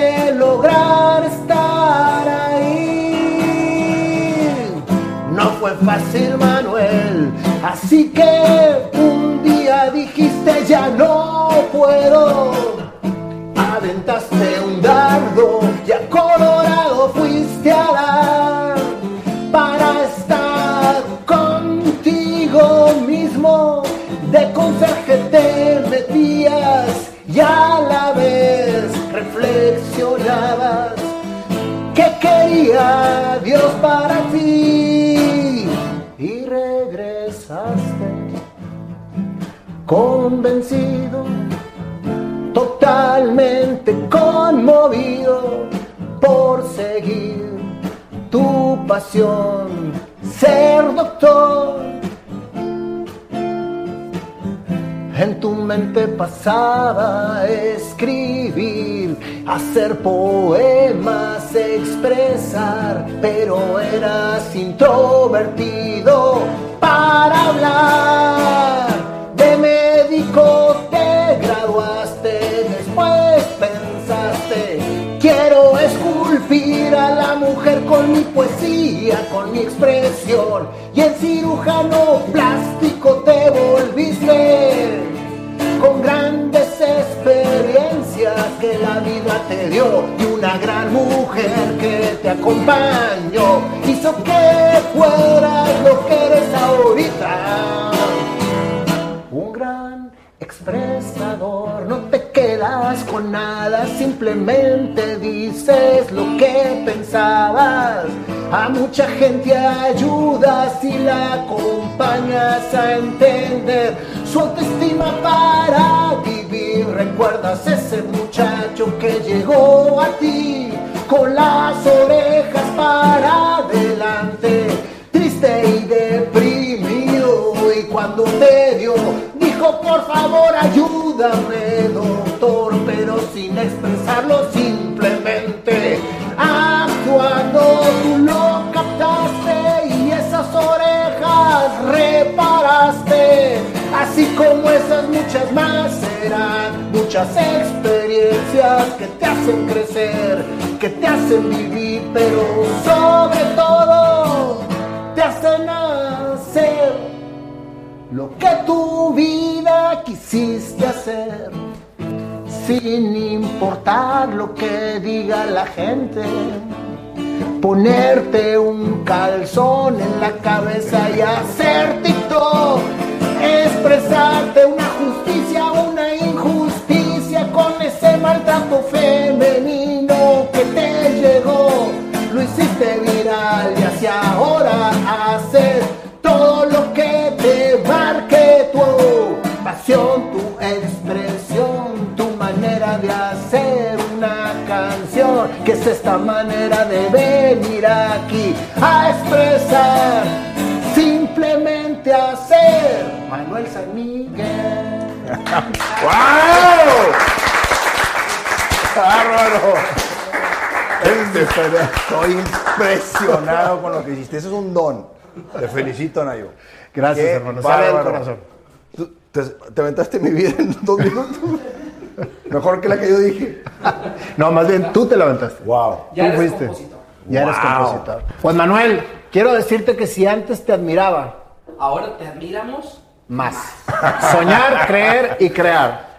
Speaker 2: fue fácil, Manuel, así que un día dijiste ya no puedo. Aventaste un dardo y a Colorado fuiste a dar para estar contigo mismo. De conserje te metías y a la vez reflexionabas que quería Dios para convencido, totalmente conmovido por seguir tu pasión, ser doctor. En tu mente pasaba escribir, hacer poemas, expresar, pero eras introvertido para hablar. Te graduaste, después pensaste, quiero esculpir a la mujer con mi poesía, con mi expresión. Y en cirujano plástico te volviste con grandes experiencias que la vida te dio y una gran mujer que te acompañó hizo que fueras lo que eres ahorita. Expresador, no te quedas con nada, simplemente dices lo que pensabas. A mucha gente ayudas y la acompañas a entender su autoestima para vivir. Recuerdas ese muchacho que llegó a ti con las orejas para ayúdame, doctor, pero sin expresarlo, simplemente actuando tú lo captaste y esas orejas reparaste, así como esas muchas más serán muchas experiencias que te hacen crecer, que te hacen vivir, pero sobre todo te hacen hacer lo que tu vida quisiste hacer sin importar lo que diga la gente. Ponerte un calzón en la cabeza y hacer TikTok. Expresarte una justicia, una injusticia con ese maltrato femenino que te llegó. Lo hiciste viral y hacia ahora hacer que es esta manera de venir aquí a expresar, simplemente hacer Manuel San Miguel. <laughs>
Speaker 1: ¡Wow! ¡Bárbaro! Estoy impresionado con lo que hiciste. Eso es un don. Te felicito, Nayo.
Speaker 2: Gracias,
Speaker 1: Qué
Speaker 2: hermano. Sale del
Speaker 1: bárbaro.
Speaker 2: corazón.
Speaker 1: Tú- Te, te aventaste mi vida en dos minutos. Mejor que la que yo dije.
Speaker 2: No, más bien tú te levantaste.
Speaker 1: Wow.
Speaker 3: Ya
Speaker 2: Tú
Speaker 3: eres
Speaker 2: fuiste.
Speaker 3: compositor.
Speaker 2: Ya eres
Speaker 1: Wow.
Speaker 2: compositor. Pues Manuel, quiero decirte que si antes te admiraba,
Speaker 3: Ahora te admiramos
Speaker 2: más. Soñar, creer y crear.